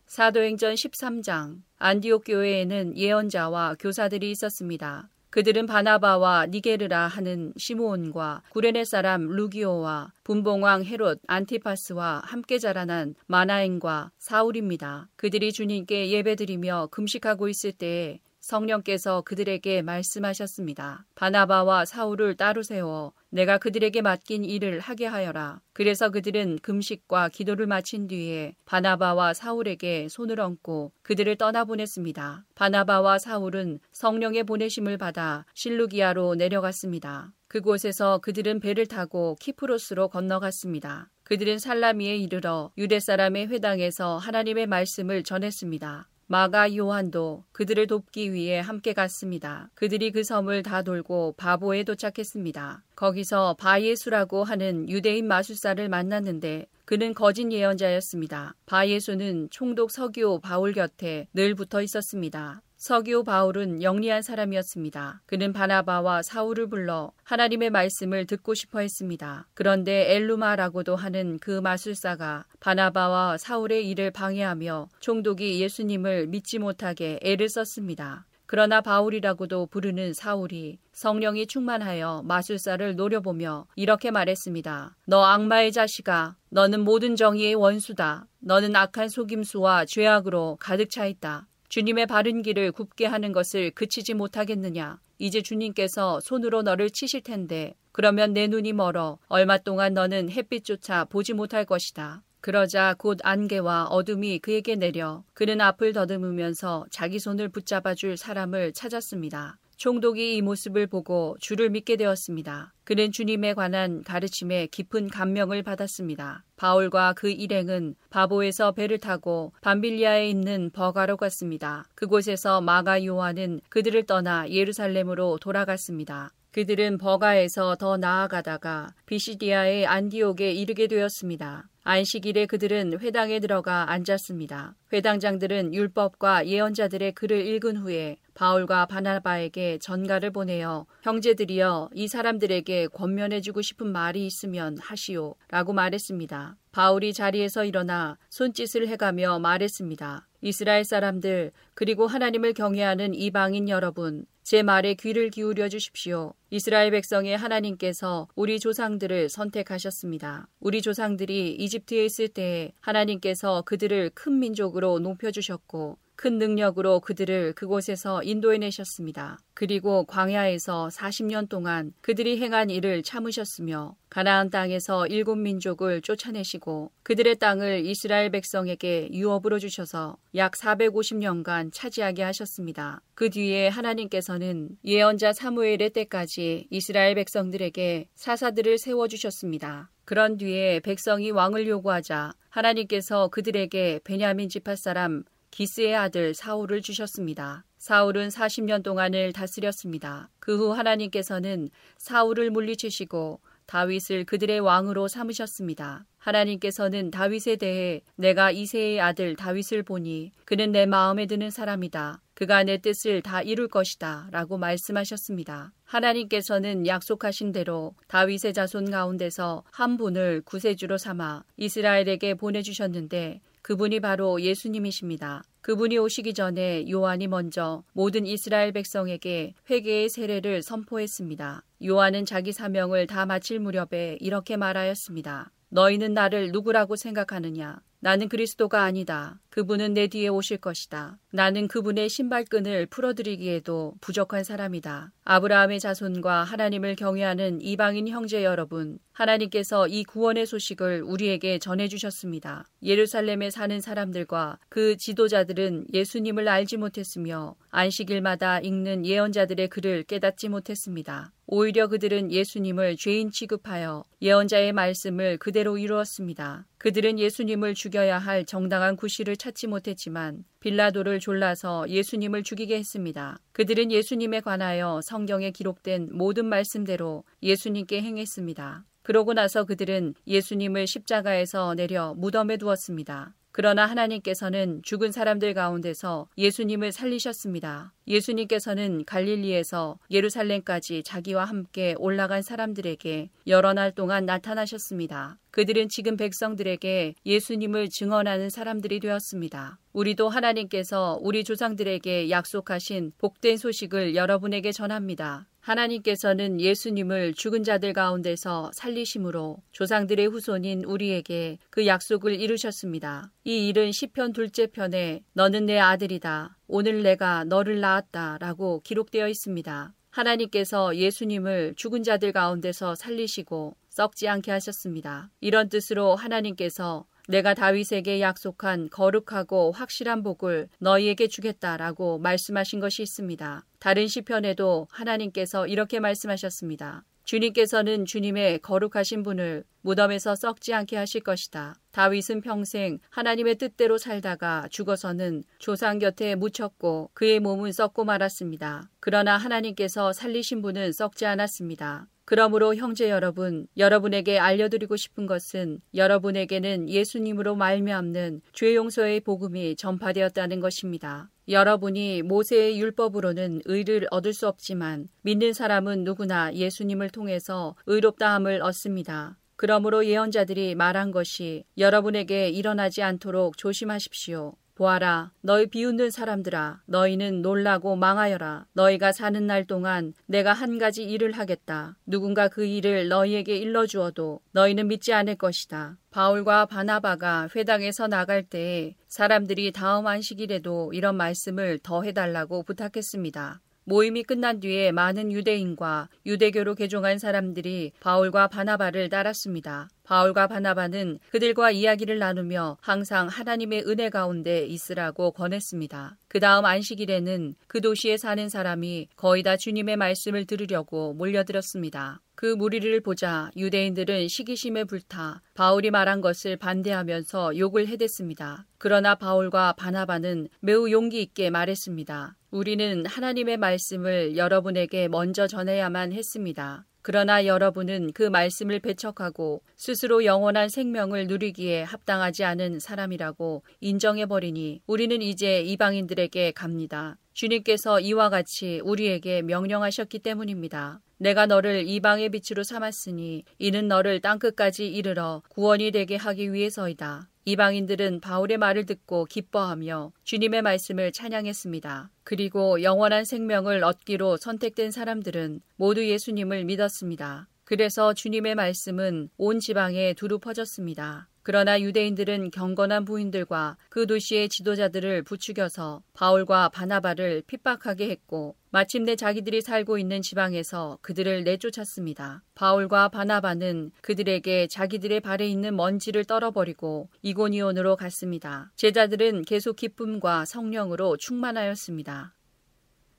사도행전 13장 안디옥 교회에는 예언자와 교사들이 있었습니다. 그들은 바나바와 니게르라 하는 시므온과 구레네 사람 루기오와 분봉왕 헤롯 안티파스와 함께 자라난 마나엔과 사울입니다. 그들이 주님께 예배드리며 금식하고 있을 때에 성령께서 그들에게 말씀하셨습니다. 바나바와 사울을 따로 세워 내가 그들에게 맡긴 일을 하게 하여라. 그래서 그들은 금식과 기도를 마친 뒤에 바나바와 사울에게 손을 얹고 그들을 떠나보냈습니다. 바나바와 사울은 성령의 보내심을 받아 실루기아로 내려갔습니다. 그곳에서 그들은 배를 타고 키프로스로 건너갔습니다. 그들은 살라미에 이르러 유대 사람의 회당에서 하나님의 말씀을 전했습니다. 마가 요한도 그들을 돕기 위해 함께 갔습니다. 그들이 그 섬을 다 돌고 바보에 도착했습니다. 거기서 바예수라고 하는 유대인 마술사를 만났는데 그는 거짓 예언자였습니다. 바예수는 총독 서기오 바울 곁에 늘 붙어 있었습니다. 서기오 바울은 영리한 사람이었습니다. 그는 바나바와 사울을 불러 하나님의 말씀을 듣고 싶어 했습니다. 그런데 엘루마라고도 하는 그 마술사가 바나바와 사울의 일을 방해하며 총독이 예수님을 믿지 못하게 애를 썼습니다. 그러나 바울이라고도 부르는 사울이 성령이 충만하여 마술사를 노려보며 이렇게 말했습니다. 너 악마의 자식아, 너는 모든 정의의 원수다. 너는 악한 속임수와 죄악으로 가득 차 있다. 주님의 바른 길을 굽게 하는 것을 그치지 못하겠느냐? 이제 주님께서 손으로 너를 치실 텐데, 그러면 내 눈이 멀어 얼마 동안 너는 햇빛조차 보지 못할 것이다. 그러자 곧 안개와 어둠이 그에게 내려 그는 앞을 더듬으면서 자기 손을 붙잡아 줄 사람을 찾았습니다. 총독이 이 모습을 보고 주를 믿게 되었습니다. 그는 주님에 관한 가르침에 깊은 감명을 받았습니다. 바울과 그 일행은 바보에서 배를 타고 밤빌리아에 있는 버가로 갔습니다. 그곳에서 마가 요한은 그들을 떠나 예루살렘으로 돌아갔습니다. 그들은 버가에서 더 나아가다가 비시디아의 안디옥에 이르게 되었습니다. 안식일에 그들은 회당에 들어가 앉았습니다. 회당장들은 율법과 예언자들의 글을 읽은 후에 바울과 바나바에게 전가를 보내어 형제들이여 이 사람들에게 권면해주고 싶은 말이 있으면 하시오 라고 말했습니다. 바울이 자리에서 일어나 손짓을 해가며 말했습니다. 이스라엘 사람들 그리고 하나님을 경외하는 이방인 여러분 제 말에 귀를 기울여 주십시오. 이스라엘 백성의 하나님께서 우리 조상들을 선택하셨습니다. 우리 조상들이 이집트에 있을 때 하나님께서 그들을 큰 민족으로 높여주셨고 큰 능력으로 그들을 그곳에서 인도해내셨습니다. 그리고 광야에서 40년 동안 그들이 행한 일을 참으셨으며 가나안 땅에서 일곱 민족을 쫓아내시고 그들의 땅을 이스라엘 백성에게 유업으로 주셔서 약 450년간 차지하게 하셨습니다. 그 뒤에 하나님께서는 예언자 사무엘의 때까지 이스라엘 백성들에게 사사들을 세워 주셨습니다. 그런 뒤에 백성이 왕을 요구하자 하나님께서 그들에게 베냐민 지파 사람 기스의 아들 사울을 주셨습니다. 사울은 40년 동안을 다스렸습니다. 그 후 하나님께서는 사울을 물리치시고 다윗을 그들의 왕으로 삼으셨습니다. 하나님께서는 다윗에 대해 내가 이세의 아들 다윗을 보니 그는 내 마음에 드는 사람이다. 그가 내 뜻을 다 이룰 것이다. 라고 말씀하셨습니다. 하나님께서는 약속하신 대로 다윗의 자손 가운데서 한 분을 구세주로 삼아 이스라엘에게 보내주셨는데 그분이 바로 예수님이십니다. 그분이 오시기 전에 요한이 먼저 모든 이스라엘 백성에게 회개의 세례를 선포했습니다. 요한은 자기 사명을 다 마칠 무렵에 이렇게 말하였습니다. 너희는 나를 누구라고 생각하느냐? 나는 그리스도가 아니다. 그분은 내 뒤에 오실 것이다. 나는 그분의 신발끈을 풀어드리기에도 부족한 사람이다. 아브라함의 자손과 하나님을 경외하는 이방인 형제 여러분, 하나님께서 이 구원의 소식을 우리에게 전해주셨습니다. 예루살렘에 사는 사람들과 그 지도자들은 예수님을 알지 못했으며 안식일마다 읽는 예언자들의 글을 깨닫지 못했습니다. 오히려 그들은 예수님을 죄인 취급하여 예언자의 말씀을 그대로 이루었습니다. 그들은 예수님을 죽여야 할 정당한 구실을 찾지 못했지만 빌라도를 졸라서 예수님을 죽이게 했습니다. 그들은 예수님에 관하여 성경에 기록된 모든 말씀대로 예수님께 행했습니다. 그러고 나서 그들은 예수님을 십자가에서 내려 무덤에 두었습니다. 그러나 하나님께서는 죽은 사람들 가운데서 예수님을 살리셨습니다. 예수님께서는 갈릴리에서 예루살렘까지 자기와 함께 올라간 사람들에게 여러 날 동안 나타나셨습니다. 그들은 지금 백성들에게 예수님을 증언하는 사람들이 되었습니다. 우리도 하나님께서 우리 조상들에게 약속하신 복된 소식을 여러분에게 전합니다. 하나님께서는 예수님을 죽은 자들 가운데서 살리심으로 조상들의 후손인 우리에게 그 약속을 이루셨습니다. 이 일은 시편 둘째 편에 너는 내 아들이다. 오늘 내가 너를 낳았다 라고 기록되어 있습니다. 하나님께서 예수님을 죽은 자들 가운데서 살리시고 썩지 않게 하셨습니다. 이런 뜻으로 하나님께서 내가 다윗에게 약속한 거룩하고 확실한 복을 너희에게 주겠다라고 말씀하신 것이 있습니다. 다른 시편에도 하나님께서 이렇게 말씀하셨습니다. 주님께서는 주님의 거룩하신 분을 무덤에서 썩지 않게 하실 것이다. 다윗은 평생 하나님의 뜻대로 살다가 죽어서는 조상 곁에 묻혔고 그의 몸은 썩고 말았습니다. 그러나 하나님께서 살리신 분은 썩지 않았습니다. 그러므로 형제 여러분, 여러분에게 알려드리고 싶은 것은 여러분에게는 예수님으로 말미암는 죄 용서의 복음이 전파되었다는 것입니다. 여러분이 모세의 율법으로는 의를 얻을 수 없지만 믿는 사람은 누구나 예수님을 통해서 의롭다함을 얻습니다. 그러므로 예언자들이 말한 것이 여러분에게 일어나지 않도록 조심하십시오. 보아라, 너희 비웃는 사람들아, 너희는 놀라고 망하여라. 너희가 사는 날 동안 내가 한 가지 일을 하겠다. 누군가 그 일을 너희에게 일러주어도 너희는 믿지 않을 것이다. 바울과 바나바가 회당에서 나갈 때에 사람들이 다음 안식일에도 이런 말씀을 더 해달라고 부탁했습니다. 모임이 끝난 뒤에 많은 유대인과 유대교로 개종한 사람들이 바울과 바나바를 따랐습니다. 바울과 바나바는 그들과 이야기를 나누며 항상 하나님의 은혜 가운데 있으라고 권했습니다. 그 다음 안식일에는 그 도시에 사는 사람이 거의 다 주님의 말씀을 들으려고 몰려들었습니다. 그 무리를 보자 유대인들은 시기심에 불타 바울이 말한 것을 반대하면서 욕을 해댔습니다. 그러나 바울과 바나바는 매우 용기 있게 말했습니다. 우리는 하나님의 말씀을 여러분에게 먼저 전해야만 했습니다. 그러나 여러분은 그 말씀을 배척하고 스스로 영원한 생명을 누리기에 합당하지 않은 사람이라고 인정해버리니 우리는 이제 이방인들에게 갑니다. 주님께서 이와 같이 우리에게 명령하셨기 때문입니다. 내가 너를 이방의 빛으로 삼았으니 이는 너를 땅끝까지 이르러 구원이 되게 하기 위해서이다. 이방인들은 바울의 말을 듣고 기뻐하며 주님의 말씀을 찬양했습니다. 그리고 영원한 생명을 얻기로 선택된 사람들은 모두 예수님을 믿었습니다. 그래서 주님의 말씀은 온 지방에 두루 퍼졌습니다. 그러나 유대인들은 경건한 부인들과 그 도시의 지도자들을 부추겨서 바울과 바나바를 핍박하게 했고 마침내 자기들이 살고 있는 지방에서 그들을 내쫓았습니다. 바울과 바나바는 그들에게 자기들의 발에 있는 먼지를 떨어버리고 이고니온으로 갔습니다. 제자들은 계속 기쁨과 성령으로 충만하였습니다.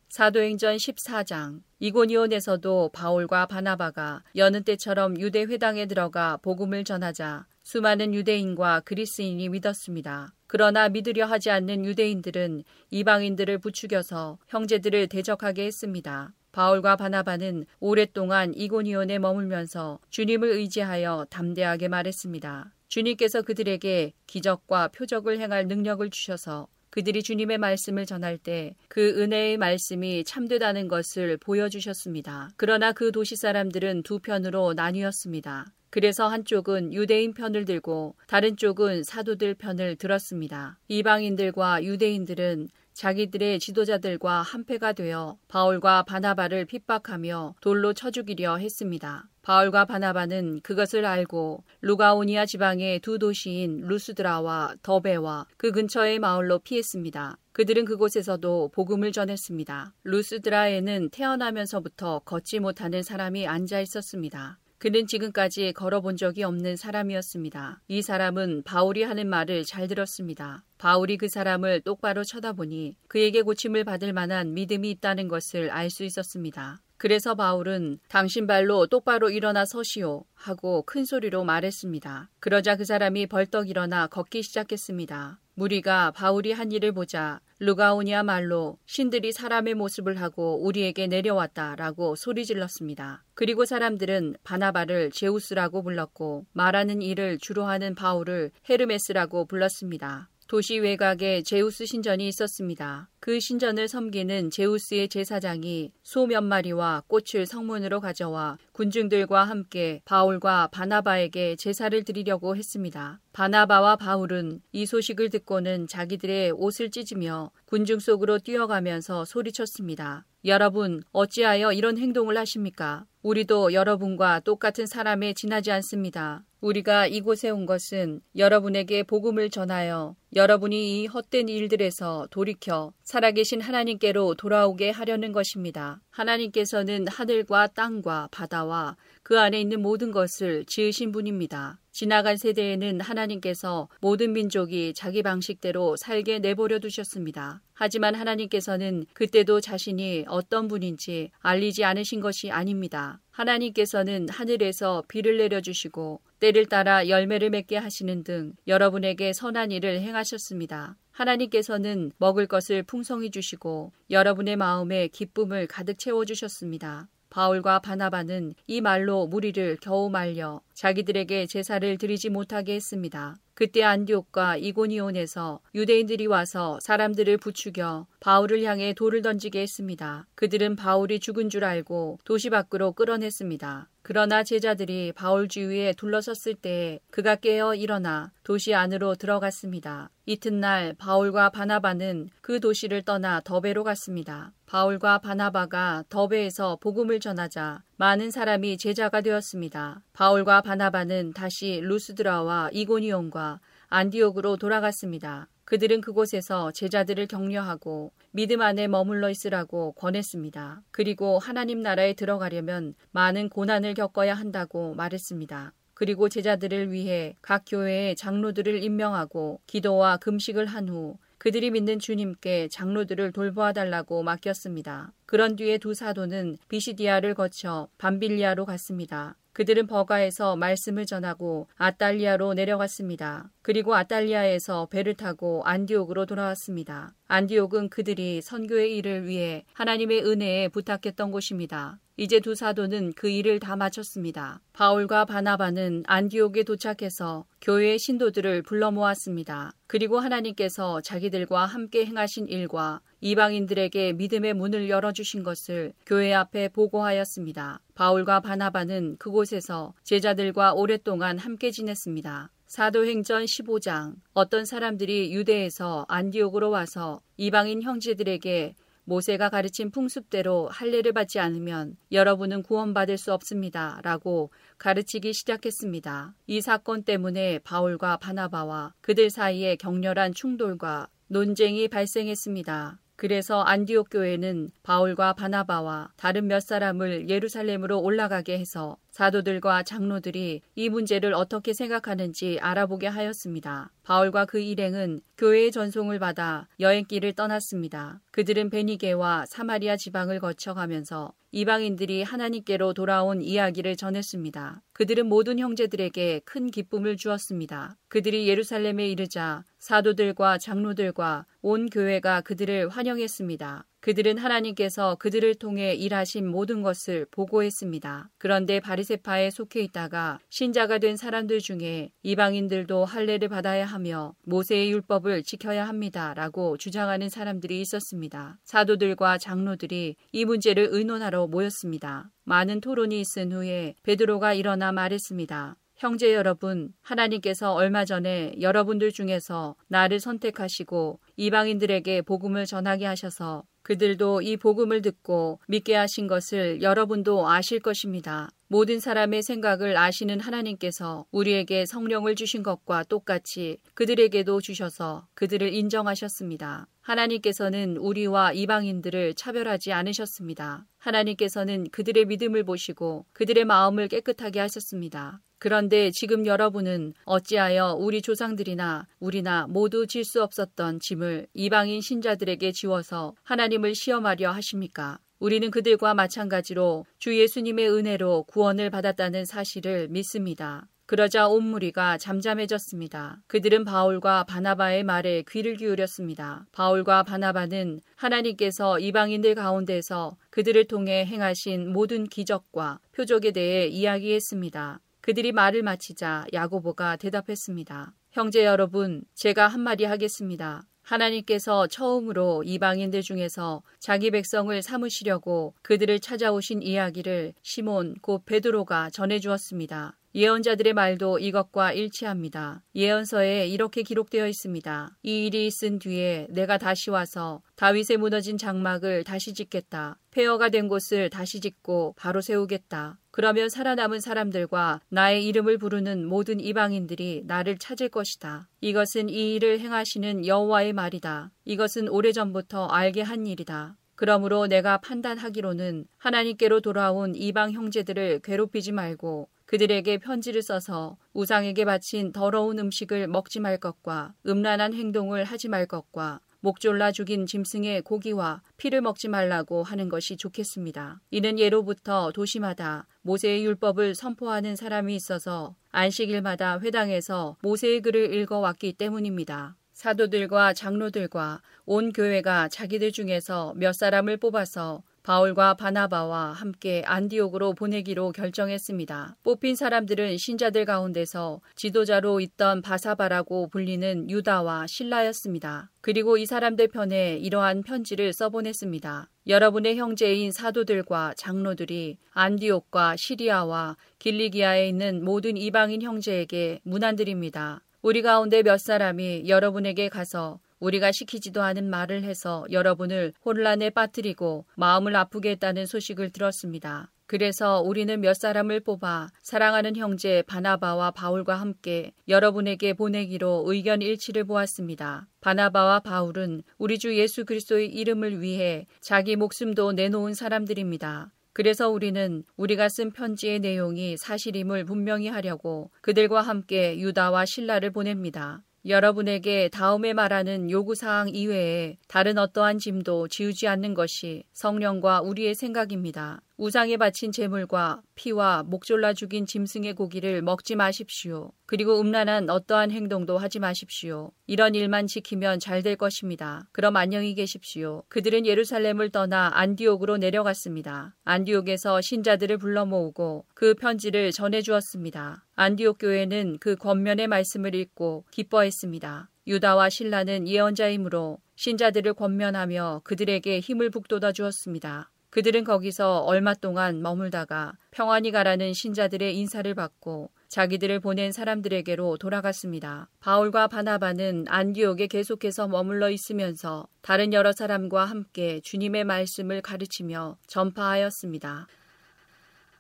사도행전 14장 이고니온에서도 바울과 바나바가 여느 때처럼 유대 회당에 들어가 복음을 전하자 수많은 유대인과 그리스인이 믿었습니다. 그러나 믿으려 하지 않는 유대인들은 이방인들을 부추겨서 형제들을 대적하게 했습니다. 바울과 바나바는 오랫동안 이고니온에 머물면서 주님을 의지하여 담대하게 말했습니다. 주님께서 그들에게 기적과 표적을 행할 능력을 주셔서 그들이 주님의 말씀을 전할 때 그 은혜의 말씀이 참되다는 것을 보여주셨습니다. 그러나 그 도시 사람들은 두 편으로 나뉘었습니다. 그래서 한쪽은 유대인 편을 들고 다른 쪽은 사도들 편을 들었습니다. 이방인들과 유대인들은 자기들의 지도자들과 한패가 되어 바울과 바나바를 핍박하며 돌로 쳐 죽이려 했습니다. 바울과 바나바는 그것을 알고 루가오니아 지방의 두 도시인 루스드라와 더베와 그 근처의 마을로 피했습니다. 그들은 그곳에서도 복음을 전했습니다. 루스드라에는 태어나면서부터 걷지 못하는 사람이 앉아 있었습니다. 그는 지금까지 걸어본 적이 없는 사람이었습니다. 이 사람은 바울이 하는 말을 잘 들었습니다. 바울이 그 사람을 똑바로 쳐다보니 그에게 고침을 받을 만한 믿음이 있다는 것을 알 수 있었습니다. 그래서 바울은 당신 발로 똑바로 일어나 서시오 하고 큰 소리로 말했습니다. 그러자 그 사람이 벌떡 일어나 걷기 시작했습니다. 무리가 바울이 한 일을 보자 루가오니아 말로 신들이 사람의 모습을 하고 우리에게 내려왔다라고 소리 질렀습니다. 그리고 사람들은 바나바를 제우스라고 불렀고 말하는 일을 주로 하는 바울을 헤르메스라고 불렀습니다. 도시 외곽에 제우스 신전이 있었습니다. 그 신전을 섬기는 제우스의 제사장이 소 몇 마리와 꽃을 성문으로 가져와 군중들과 함께 바울과 바나바에게 제사를 드리려고 했습니다. 바나바와 바울은 이 소식을 듣고는 자기들의 옷을 찢으며 군중 속으로 뛰어가면서 소리쳤습니다. 여러분, 어찌하여 이런 행동을 하십니까? 우리도 여러분과 똑같은 사람에 지나지 않습니다. 우리가 이곳에 온 것은 여러분에게 복음을 전하여 여러분이 이 헛된 일들에서 돌이켜 살아계신 하나님께로 돌아오게 하려는 것입니다. 하나님께서는 하늘과 땅과 바다와 그 안에 있는 모든 것을 지으신 분입니다. 지나간 세대에는 하나님께서 모든 민족이 자기 방식대로 살게 내버려 두셨습니다. 하지만 하나님께서는 그때도 자신이 어떤 분인지 알리지 않으신 것이 아닙니다. 하나님께서는 하늘에서 비를 내려주시고 때를 따라 열매를 맺게 하시는 등 여러분에게 선한 일을 행하셨습니다. 하나님께서는 먹을 것을 풍성히 주시고 여러분의 마음에 기쁨을 가득 채워주셨습니다. 바울과 바나바는 이 말로 무리를 겨우 말려 자기들에게 제사를 드리지 못하게 했습니다. 그때 안디옥과 이고니온에서 유대인들이 와서 사람들을 부추겨 바울을 향해 돌을 던지게 했습니다. 그들은 바울이 죽은 줄 알고 도시 밖으로 끌어냈습니다. 그러나 제자들이 바울 주위에 둘러섰을 때 그가 깨어 일어나 도시 안으로 들어갔습니다. 이튿날 바울과 바나바는 그 도시를 떠나 더베로 갔습니다. 바울과 바나바가 더베에서 복음을 전하자 많은 사람이 제자가 되었습니다. 바울과 바나바는 다시 루스드라와 이고니온과 안디옥으로 돌아갔습니다. 그들은 그곳에서 제자들을 격려하고 믿음 안에 머물러 있으라고 권했습니다. 그리고 하나님 나라에 들어가려면 많은 고난을 겪어야 한다고 말했습니다. 그리고 제자들을 위해 각 교회의 장로들을 임명하고 기도와 금식을 한 후 그들이 믿는 주님께 장로들을 돌보아 달라고 맡겼습니다. 그런 뒤에 두 사도는 비시디아를 거쳐 밤빌리아로 갔습니다. 그들은 버가에서 말씀을 전하고 아달리아로 내려갔습니다. 그리고 아달리아에서 배를 타고 안디옥으로 돌아왔습니다. 안디옥은 그들이 선교의 일을 위해 하나님의 은혜에 부탁했던 곳입니다. 이제 두 사도는 그 일을 다 마쳤습니다. 바울과 바나바는 안디옥에 도착해서 교회의 신도들을 불러 모았습니다. 그리고 하나님께서 자기들과 함께 행하신 일과 이방인들에게 믿음의 문을 열어주신 것을 교회 앞에 보고하였습니다. 바울과 바나바는 그곳에서 제자들과 오랫동안 함께 지냈습니다. 사도행전 15장 어떤 사람들이 유대에서 안디옥으로 와서 이방인 형제들에게 모세가 가르친 풍습대로 할례를 받지 않으면 여러분은 구원받을 수 없습니다. 라고 가르치기 시작했습니다. 이 사건 때문에 바울과 바나바와 그들 사이에 격렬한 충돌과 논쟁이 발생했습니다. 그래서 안디옥 교회는 바울과 바나바와 다른 몇 사람을 예루살렘으로 올라가게 해서 사도들과 장로들이 이 문제를 어떻게 생각하는지 알아보게 하였습니다. 바울과 그 일행은 교회의 전송을 받아 여행길을 떠났습니다. 그들은 베니게와 사마리아 지방을 거쳐가면서 이방인들이 하나님께로 돌아온 이야기를 전했습니다. 그들은 모든 형제들에게 큰 기쁨을 주었습니다. 그들이 예루살렘에 이르자 사도들과 장로들과 온 교회가 그들을 환영했습니다. 그들은 하나님께서 그들을 통해 일하신 모든 것을 보고했습니다. 그런데 바리세파에 속해 있다가 신자가 된 사람들 중에 이방인들도 할례를 받아야 하며 모세의 율법을 지켜야 합니다라고 주장하는 사람들이 있었습니다. 사도들과 장로들이 이 문제를 의논하러 모였습니다. 많은 토론이 있은 후에 베드로가 일어나 말했습니다. 형제 여러분, 하나님께서 얼마 전에 여러분들 중에서 나를 선택하시고 이방인들에게 복음을 전하게 하셔서 그들도 이 복음을 듣고 믿게 하신 것을 여러분도 아실 것입니다. 모든 사람의 생각을 아시는 하나님께서 우리에게 성령을 주신 것과 똑같이 그들에게도 주셔서 그들을 인정하셨습니다. 하나님께서는 우리와 이방인들을 차별하지 않으셨습니다. 하나님께서는 그들의 믿음을 보시고 그들의 마음을 깨끗하게 하셨습니다. 그런데 지금 여러분은 어찌하여 우리 조상들이나 우리나 모두 질 수 없었던 짐을 이방인 신자들에게 지워서 하나님을 시험하려 하십니까? 우리는 그들과 마찬가지로 주 예수님의 은혜로 구원을 받았다는 사실을 믿습니다. 그러자 온 무리가 잠잠해졌습니다. 그들은 바울과 바나바의 말에 귀를 기울였습니다. 바울과 바나바는 하나님께서 이방인들 가운데서 그들을 통해 행하신 모든 기적과 표적에 대해 이야기했습니다. 그들이 말을 마치자 야고보가 대답했습니다. 형제 여러분, 제가 한마디 하겠습니다. 하나님께서 처음으로 이방인들 중에서 자기 백성을 삼으시려고 그들을 찾아오신 이야기를 시몬 곧 베드로가 전해 주었습니다. 예언자들의 말도 이것과 일치합니다. 예언서에 이렇게 기록되어 있습니다. 이 일이 있은 뒤에 내가 다시 와서 다윗의 무너진 장막을 다시 짓겠다. 폐허가 된 곳을 다시 짓고 바로 세우겠다. 그러면 살아남은 사람들과 나의 이름을 부르는 모든 이방인들이 나를 찾을 것이다. 이것은 이 일을 행하시는 여호와의 말이다. 이것은 오래전부터 알게 한 일이다. 그러므로 내가 판단하기로는 하나님께로 돌아온 이방 형제들을 괴롭히지 말고 그들에게 편지를 써서 우상에게 바친 더러운 음식을 먹지 말 것과 음란한 행동을 하지 말 것과 목 졸라 죽인 짐승의 고기와 피를 먹지 말라고 하는 것이 좋겠습니다. 이는 예로부터 도시마다 모세의 율법을 선포하는 사람이 있어서 안식일마다 회당에서 모세의 글을 읽어왔기 때문입니다. 사도들과 장로들과 온 교회가 자기들 중에서 몇 사람을 뽑아서 바울과 바나바와 함께 안디옥으로 보내기로 결정했습니다. 뽑힌 사람들은 신자들 가운데서 지도자로 있던 바사바라고 불리는 유다와 신라였습니다. 그리고 이 사람들 편에 이러한 편지를 써보냈습니다. 여러분의 형제인 사도들과 장로들이 안디옥과 시리아와 길리기아에 있는 모든 이방인 형제에게 문안드립니다. 우리 가운데 몇 사람이 여러분에게 가서 우리가 시키지도 않은 말을 해서 여러분을 혼란에 빠뜨리고 마음을 아프게 했다는 소식을 들었습니다. 그래서 우리는 몇 사람을 뽑아 사랑하는 형제 바나바와 바울과 함께 여러분에게 보내기로 의견 일치를 보았습니다. 바나바와 바울은 우리 주 예수 그리스도의 이름을 위해 자기 목숨도 내놓은 사람들입니다. 그래서 우리는 우리가 쓴 편지의 내용이 사실임을 분명히 하려고 그들과 함께 유다와 신라를 보냅니다. 여러분에게 다음에 말하는 요구사항 이외에 다른 어떠한 짐도 지우지 않는 것이 성령과 우리의 생각입니다. 우상에 바친 제물과 피와 목졸라 죽인 짐승의 고기를 먹지 마십시오. 그리고 음란한 어떠한 행동도 하지 마십시오. 이런 일만 지키면 잘 될 것입니다. 그럼 안녕히 계십시오. 그들은 예루살렘을 떠나 안디옥으로 내려갔습니다. 안디옥에서 신자들을 불러 모으고 그 편지를 전해 주었습니다. 안디옥 교회는 그 권면의 말씀을 읽고 기뻐했습니다. 유다와 신라는 예언자이므로 신자들을 권면하며 그들에게 힘을 북돋아 주었습니다. 그들은 거기서 얼마 동안 머물다가 평안히 가라는 신자들의 인사를 받고 자기들을 보낸 사람들에게로 돌아갔습니다. 바울과 바나바는 안디옥에 계속해서 머물러 있으면서 다른 여러 사람과 함께 주님의 말씀을 가르치며 전파하였습니다.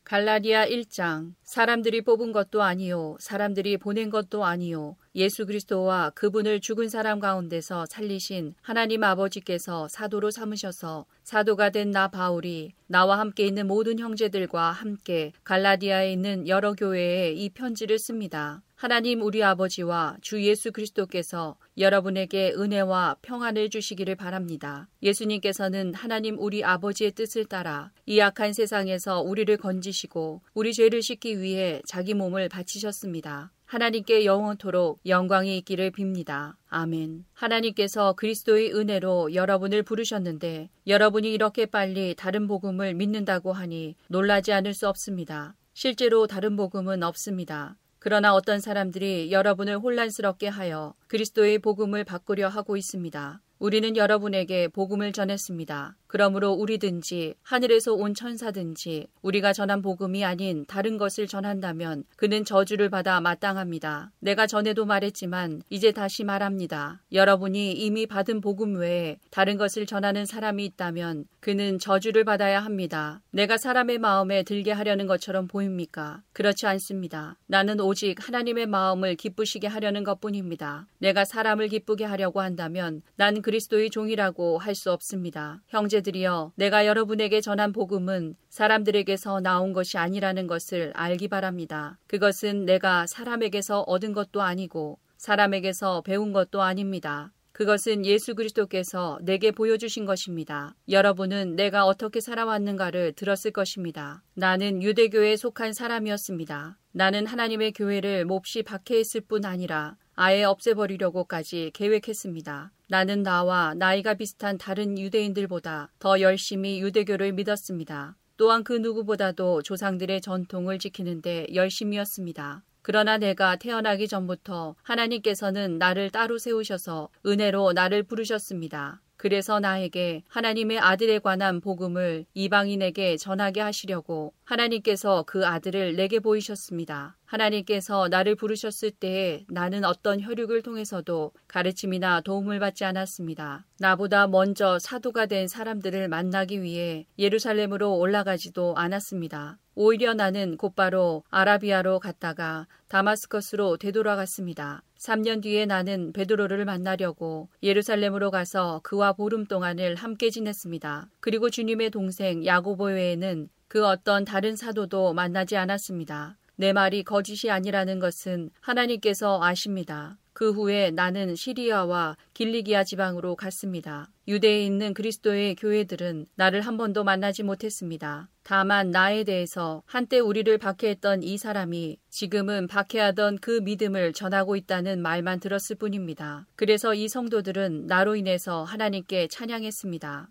갈라디아 1장 사람들이 뽑은 것도 아니요 사람들이 보낸 것도 아니요 예수 그리스도와 그분을 죽은 사람 가운데서 살리신 하나님 아버지께서 사도로 삼으셔서 사도가 된 나 바울이 나와 함께 있는 모든 형제들과 함께 갈라디아에 있는 여러 교회에 이 편지를 씁니다. 하나님 우리 아버지와 주 예수 그리스도께서 여러분에게 은혜와 평안을 주시기를 바랍니다. 예수님께서는 하나님 우리 아버지의 뜻을 따라 이 악한 세상에서 우리를 건지시고 우리 죄를 씻기 위해 자기 몸을 바치셨습니다. 하나님께 영원토록 영광이 있기를 빕니다. 아멘. 하나님께서 그리스도의 은혜로 여러분을 부르셨는데 여러분이 이렇게 빨리 다른 복음을 믿는다고 하니 놀라지 않을 수 없습니다. 실제로 다른 복음은 없습니다. 그러나 어떤 사람들이 여러분을 혼란스럽게 하여 그리스도의 복음을 바꾸려 하고 있습니다. 우리는 여러분에게 복음을 전했습니다. 그러므로 우리든지 하늘에서 온 천사든지 우리가 전한 복음이 아닌 다른 것을 전한다면 그는 저주를 받아 마땅합니다. 내가 전에도 말했지만 이제 다시 말합니다. 여러분이 이미 받은 복음 외에 다른 것을 전하는 사람이 있다면 그는 저주를 받아야 합니다. 내가 사람의 마음에 들게 하려는 것처럼 보입니까? 그렇지 않습니다. 나는 오직 하나님의 마음을 기쁘시게 하려는 것뿐입니다. 내가 사람을 기쁘게 하려고 한다면 난 그리스도의 종이라고 할 수 없습니다. 형제 형제들이여 내가 여러분에게 전한 복음은 사람들에게서 나온 것이 아니라는 것을 알기 바랍니다. 그것은 내가 사람에게서 얻은 것도 아니고 사람에게서 배운 것도 아닙니다. 그것은 예수 그리스도께서 내게 보여주신 것입니다. 여러분은 내가 어떻게 살아왔는가를 들었을 것입니다. 나는 유대교에 속한 사람이었습니다. 나는 하나님의 교회를 몹시 박해했을 뿐 아니라 아예 없애버리려고까지 계획했습니다. 나는 나와 나이가 비슷한 다른 유대인들보다 더 열심히 유대교를 믿었습니다. 또한 그 누구보다도 조상들의 전통을 지키는데 열심이었습니다. 그러나 내가 태어나기 전부터 하나님께서는 나를 따로 세우셔서 은혜로 나를 부르셨습니다. 그래서 나에게 하나님의 아들에 관한 복음을 이방인에게 전하게 하시려고 하나님께서 그 아들을 내게 보이셨습니다. 하나님께서 나를 부르셨을 때에 나는 어떤 혈육을 통해서도 가르침이나 도움을 받지 않았습니다. 나보다 먼저 사도가 된 사람들을 만나기 위해 예루살렘으로 올라가지도 않았습니다. 오히려 나는 곧바로 아라비아로 갔다가 다마스커스로 되돌아갔습니다. 3년 뒤에 나는 베드로를 만나려고 예루살렘으로 가서 그와 보름 동안을 함께 지냈습니다. 그리고 주님의 동생 야고보 외에는 그 어떤 다른 사도도 만나지 않았습니다. 내 말이 거짓이 아니라는 것은 하나님께서 아십니다. 그 후에 나는 시리아와 길리기아 지방으로 갔습니다. 유대에 있는 그리스도의 교회들은 나를 한 번도 만나지 못했습니다. 다만 나에 대해서 한때 우리를 박해했던 이 사람이 지금은 박해하던 그 믿음을 전하고 있다는 말만 들었을 뿐입니다. 그래서 이 성도들은 나로 인해서 하나님께 찬양했습니다.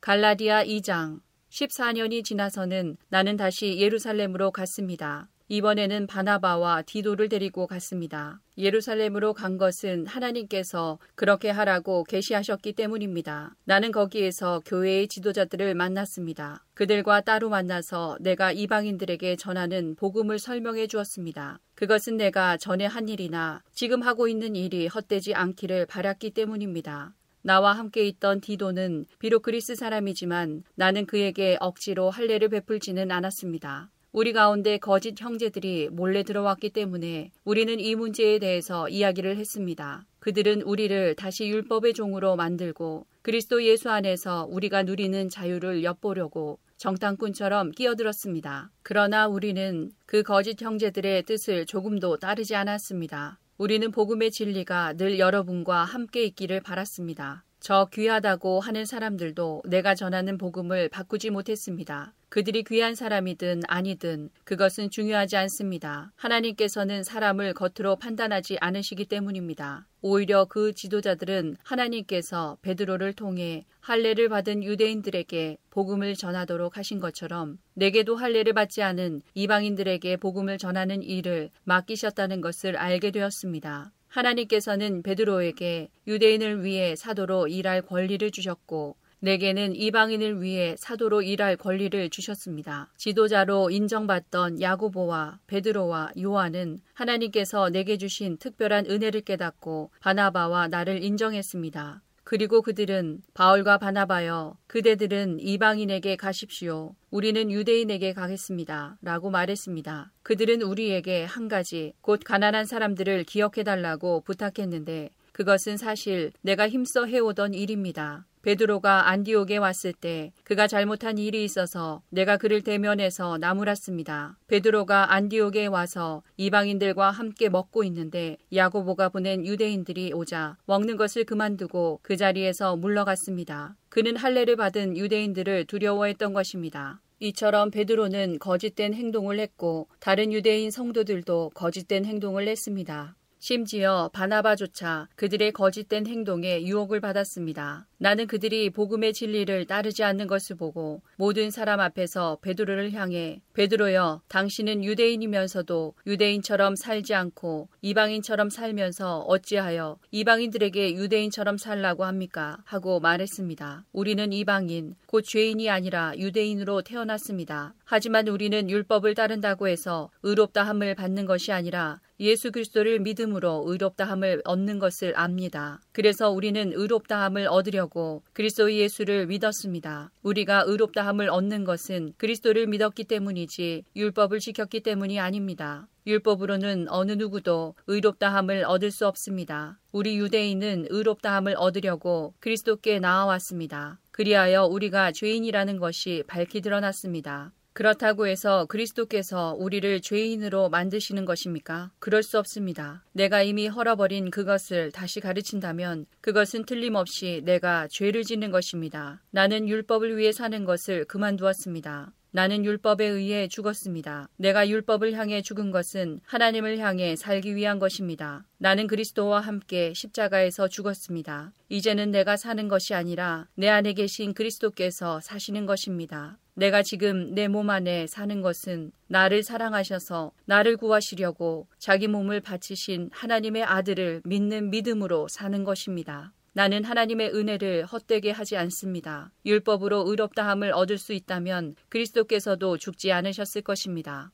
갈라디아 2장 14년이 지나서는 나는 다시 예루살렘으로 갔습니다. 이번에는 바나바와 디도를 데리고 갔습니다. 예루살렘으로 간 것은 하나님께서 그렇게 하라고 계시하셨기 때문입니다. 나는 거기에서 교회의 지도자들을 만났습니다. 그들과 따로 만나서 내가 이방인들에게 전하는 복음을 설명해 주었습니다. 그것은 내가 전에 한 일이나 지금 하고 있는 일이 헛되지 않기를 바랐기 때문입니다. 나와 함께 있던 디도는 비록 그리스 사람이지만 나는 그에게 억지로 할례를 베풀지는 않았습니다. 우리 가운데 거짓 형제들이 몰래 들어왔기 때문에 우리는 이 문제에 대해서 이야기를 했습니다. 그들은 우리를 다시 율법의 종으로 만들고 그리스도 예수 안에서 우리가 누리는 자유를 엿보려고 정탐꾼처럼 끼어들었습니다. 그러나 우리는 그 거짓 형제들의 뜻을 조금도 따르지 않았습니다. 우리는 복음의 진리가 늘 여러분과 함께 있기를 바랐습니다. 저 귀하다고 하는 사람들도 내가 전하는 복음을 바꾸지 못했습니다. 그들이 귀한 사람이든 아니든 그것은 중요하지 않습니다. 하나님께서는 사람을 겉으로 판단하지 않으시기 때문입니다. 오히려 그 지도자들은 하나님께서 베드로를 통해 할례를 받은 유대인들에게 복음을 전하도록 하신 것처럼 내게도 할례를 받지 않은 이방인들에게 복음을 전하는 일을 맡기셨다는 것을 알게 되었습니다. 하나님께서는 베드로에게 유대인을 위해 사도로 일할 권리를 주셨고 내게는 이방인을 위해 사도로 일할 권리를 주셨습니다. 지도자로 인정받던 야고보와 베드로와 요한은 하나님께서 내게 주신 특별한 은혜를 깨닫고 바나바와 나를 인정했습니다. 그리고 그들은 바울과 바나바여 그대들은 이방인에게 가십시오. 우리는 유대인에게 가겠습니다. 라고 말했습니다. 그들은 우리에게 한 가지 곧 가난한 사람들을 기억해 달라고 부탁했는데 그것은 사실 내가 힘써 해오던 일입니다. 베드로가 안디옥에 왔을 때 그가 잘못한 일이 있어서 내가 그를 대면해서 나무랐습니다. 베드로가 안디옥에 와서 이방인들과 함께 먹고 있는데 야고보가 보낸 유대인들이 오자 먹는 것을 그만두고 그 자리에서 물러갔습니다. 그는 할례를 받은 유대인들을 두려워했던 것입니다. 이처럼 베드로는 거짓된 행동을 했고 다른 유대인 성도들도 거짓된 행동을 했습니다. 심지어 바나바조차 그들의 거짓된 행동에 유혹을 받았습니다. 나는 그들이 복음의 진리를 따르지 않는 것을 보고 모든 사람 앞에서 베드로를 향해 베드로여 당신은 유대인이면서도 유대인처럼 살지 않고 이방인처럼 살면서 어찌하여 이방인들에게 유대인처럼 살라고 합니까? 하고 말했습니다. 우리는 이방인 곧 죄인이 아니라 유대인으로 태어났습니다. 하지만 우리는 율법을 따른다고 해서 의롭다함을 받는 것이 아니라 예수 그리스도를 믿음으로 의롭다함을 얻는 것을 압니다. 그래서 우리는 의롭다함을 얻으려고 그리스도 예수를 믿었습니다. 우리가 의롭다함을 얻는 것은 그리스도를 믿었기 때문이지 율법을 지켰기 때문이 아닙니다. 율법으로는 어느 누구도 의롭다함을 얻을 수 없습니다. 우리 유대인은 의롭다함을 얻으려고 그리스도께 나아왔습니다. 그리하여 우리가 죄인이라는 것이 밝히 드러났습니다. 그렇다고 해서 그리스도께서 우리를 죄인으로 만드시는 것입니까? 그럴 수 없습니다. 내가 이미 헐어버린 그것을 다시 가르친다면 그것은 틀림없이 내가 죄를 짓는 것입니다. 나는 율법을 위해 사는 것을 그만두었습니다. 나는 율법에 의해 죽었습니다. 내가 율법을 향해 죽은 것은 하나님을 향해 살기 위한 것입니다. 나는 그리스도와 함께 십자가에서 죽었습니다. 이제는 내가 사는 것이 아니라 내 안에 계신 그리스도께서 사시는 것입니다. 내가 지금 내 몸 안에 사는 것은 나를 사랑하셔서 나를 구하시려고 자기 몸을 바치신 하나님의 아들을 믿는 믿음으로 사는 것입니다. 나는 하나님의 은혜를 헛되게 하지 않습니다. 율법으로 의롭다함을 얻을 수 있다면 그리스도께서도 죽지 않으셨을 것입니다.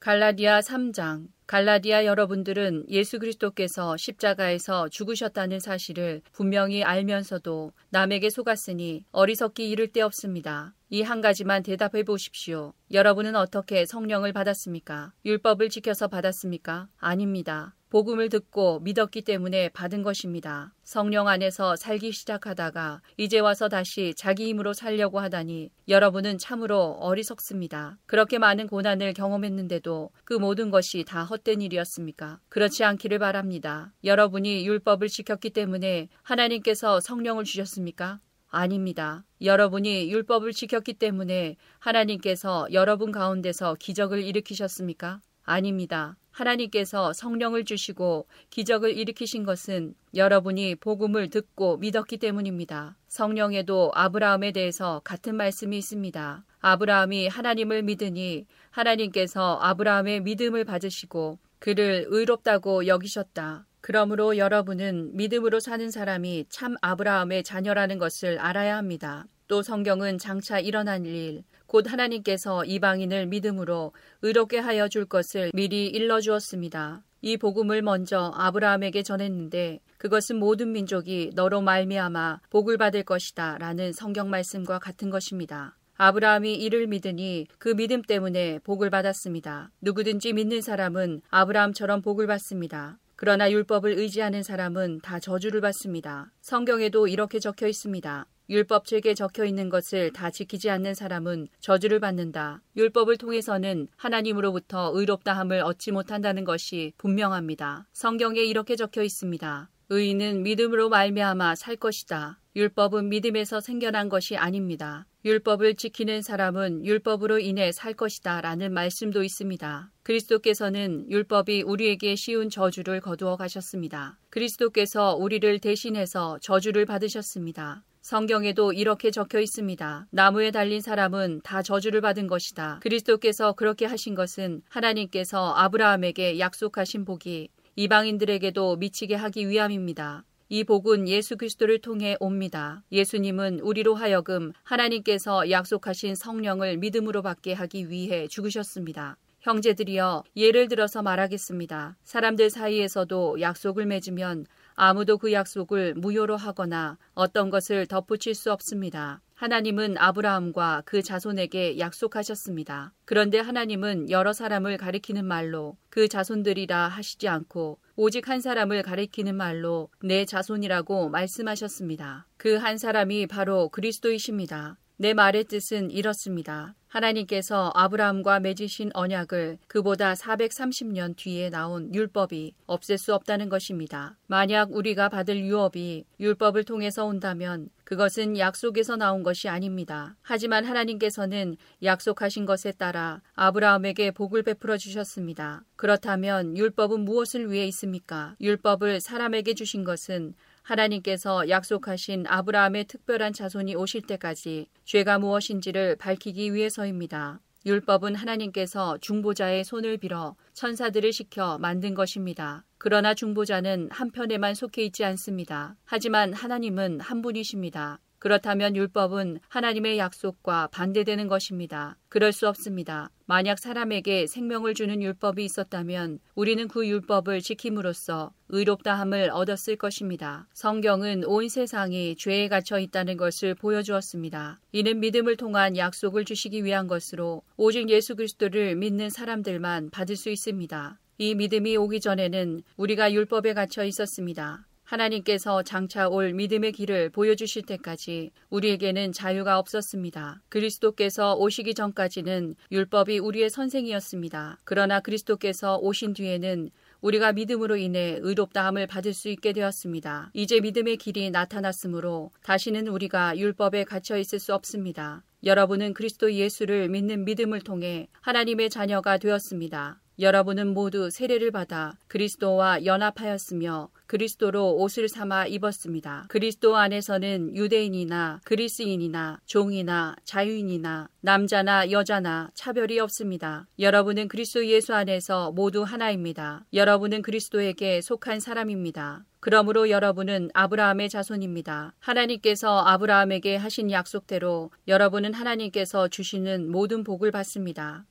갈라디아 3장 갈라디아 여러분들은 예수 그리스도께서 십자가에서 죽으셨다는 사실을 분명히 알면서도 남에게 속았으니 어리석기 이를 데 없습니다. 이 한 가지만 대답해 보십시오. 여러분은 어떻게 성령을 받았습니까? 율법을 지켜서 받았습니까? 아닙니다. 복음을 듣고 믿었기 때문에 받은 것입니다. 성령 안에서 살기 시작하다가 이제 와서 다시 자기 힘으로 살려고 하다니 여러분은 참으로 어리석습니다. 그렇게 많은 고난을 경험했는데도 그 모든 것이 다 헛된 일이었습니까? 그렇지 않기를 바랍니다. 여러분이 율법을 지켰기 때문에 하나님께서 성령을 주셨습니까? 아닙니다. 여러분이 율법을 지켰기 때문에 하나님께서 여러분 가운데서 기적을 일으키셨습니까? 아닙니다. 하나님께서 성령을 주시고 기적을 일으키신 것은 여러분이 복음을 듣고 믿었기 때문입니다. 성령에도 아브라함에 대해서 같은 말씀이 있습니다. 아브라함이 하나님을 믿으니 하나님께서 아브라함의 믿음을 받으시고 그를 의롭다고 여기셨다. 그러므로 여러분은 믿음으로 사는 사람이 참 아브라함의 자녀라는 것을 알아야 합니다. 또 성경은 장차 일어난 일, 곧 하나님께서 이방인을 믿음으로 의롭게 하여 줄 것을 미리 일러 주었습니다. 이 복음을 먼저 아브라함에게 전했는데 그것은 모든 민족이 너로 말미암아 복을 받을 것이다 라는 성경 말씀과 같은 것입니다. 아브라함이 이를 믿으니 그 믿음 때문에 복을 받았습니다. 누구든지 믿는 사람은 아브라함처럼 복을 받습니다. 그러나 율법을 의지하는 사람은 다 저주를 받습니다. 성경에도 이렇게 적혀 있습니다. 율법책에 적혀 있는 것을 다 지키지 않는 사람은 저주를 받는다. 율법을 통해서는 하나님으로부터 의롭다함을 얻지 못한다는 것이 분명합니다. 성경에 이렇게 적혀 있습니다. 의인은 믿음으로 말미암아 살 것이다. 율법은 믿음에서 생겨난 것이 아닙니다. 율법을 지키는 사람은 율법으로 인해 살 것이다 라는 말씀도 있습니다. 그리스도께서는 율법이 우리에게 쉬운 저주를 거두어 가셨습니다. 그리스도께서 우리를 대신해서 저주를 받으셨습니다. 성경에도 이렇게 적혀 있습니다. 나무에 달린 사람은 다 저주를 받은 것이다. 그리스도께서 그렇게 하신 것은 하나님께서 아브라함에게 약속하신 복이 이방인들에게도 미치게 하기 위함입니다. 이 복은 예수 그리스도를 통해 옵니다. 예수님은 우리로 하여금 하나님께서 약속하신 성령을 믿음으로 받게 하기 위해 죽으셨습니다. 형제들이여 예를 들어서 말하겠습니다. 사람들 사이에서도 약속을 맺으면 아무도 그 약속을 무효로 하거나 어떤 것을 덧붙일 수 없습니다. 하나님은 아브라함과 그 자손에게 약속하셨습니다. 그런데 하나님은 여러 사람을 가리키는 말로 그 자손들이라 하시지 않고 오직 한 사람을 가리키는 말로 내 자손이라고 말씀하셨습니다. 그 한 사람이 바로 그리스도이십니다. 내 말의 뜻은 이렇습니다. 하나님께서 아브라함과 맺으신 언약을 그보다 430년 뒤에 나온 율법이 없앨 수 없다는 것입니다. 만약 우리가 받을 유업이 율법을 통해서 온다면 그것은 약속에서 나온 것이 아닙니다. 하지만 하나님께서는 약속하신 것에 따라 아브라함에게 복을 베풀어 주셨습니다. 그렇다면 율법은 무엇을 위해 있습니까? 율법을 사람에게 주신 것은 하나님께서 약속하신 아브라함의 특별한 자손이 오실 때까지 죄가 무엇인지를 밝히기 위해서입니다. 율법은 하나님께서 중보자의 손을 빌어 천사들을 시켜 만든 것입니다. 그러나 중보자는 한편에만 속해 있지 않습니다. 하지만 하나님은 한 분이십니다. 그렇다면 율법은 하나님의 약속과 반대되는 것입니다. 그럴 수 없습니다. 만약 사람에게 생명을 주는 율법이 있었다면 우리는 그 율법을 지킴으로써 의롭다함을 얻었을 것입니다. 성경은 온 세상이 죄에 갇혀 있다는 것을 보여주었습니다. 이는 믿음을 통한 약속을 주시기 위한 것으로 오직 예수 그리스도를 믿는 사람들만 받을 수 있습니다. 이 믿음이 오기 전에는 우리가 율법에 갇혀 있었습니다. 하나님께서 장차 올 믿음의 길을 보여주실 때까지 우리에게는 자유가 없었습니다. 그리스도께서 오시기 전까지는 율법이 우리의 선생이었습니다. 그러나 그리스도께서 오신 뒤에는 우리가 믿음으로 인해 의롭다함을 받을 수 있게 되었습니다. 이제 믿음의 길이 나타났으므로 다시는 우리가 율법에 갇혀 있을 수 없습니다. 여러분은 그리스도 예수를 믿는 믿음을 통해 하나님의 자녀가 되었습니다. 여러분은 모두 세례를 받아 그리스도와 연합하였으며 그리스도로 옷을 삼아 입었습니다. 그리스도 안에서는 유대인이나 그리스인이나 종이나 자유인이나 남자나 여자나 차별이 없습니다. 여러분은 그리스도 예수 안에서 모두 하나입니다. 여러분은 그리스도에게 속한 사람입니다. 그러므로 여러분은 아브라함의 자손입니다. 하나님께서 아브라함에게 하신 약속대로 여러분은 하나님께서 주시는 모든 복을 받습니다.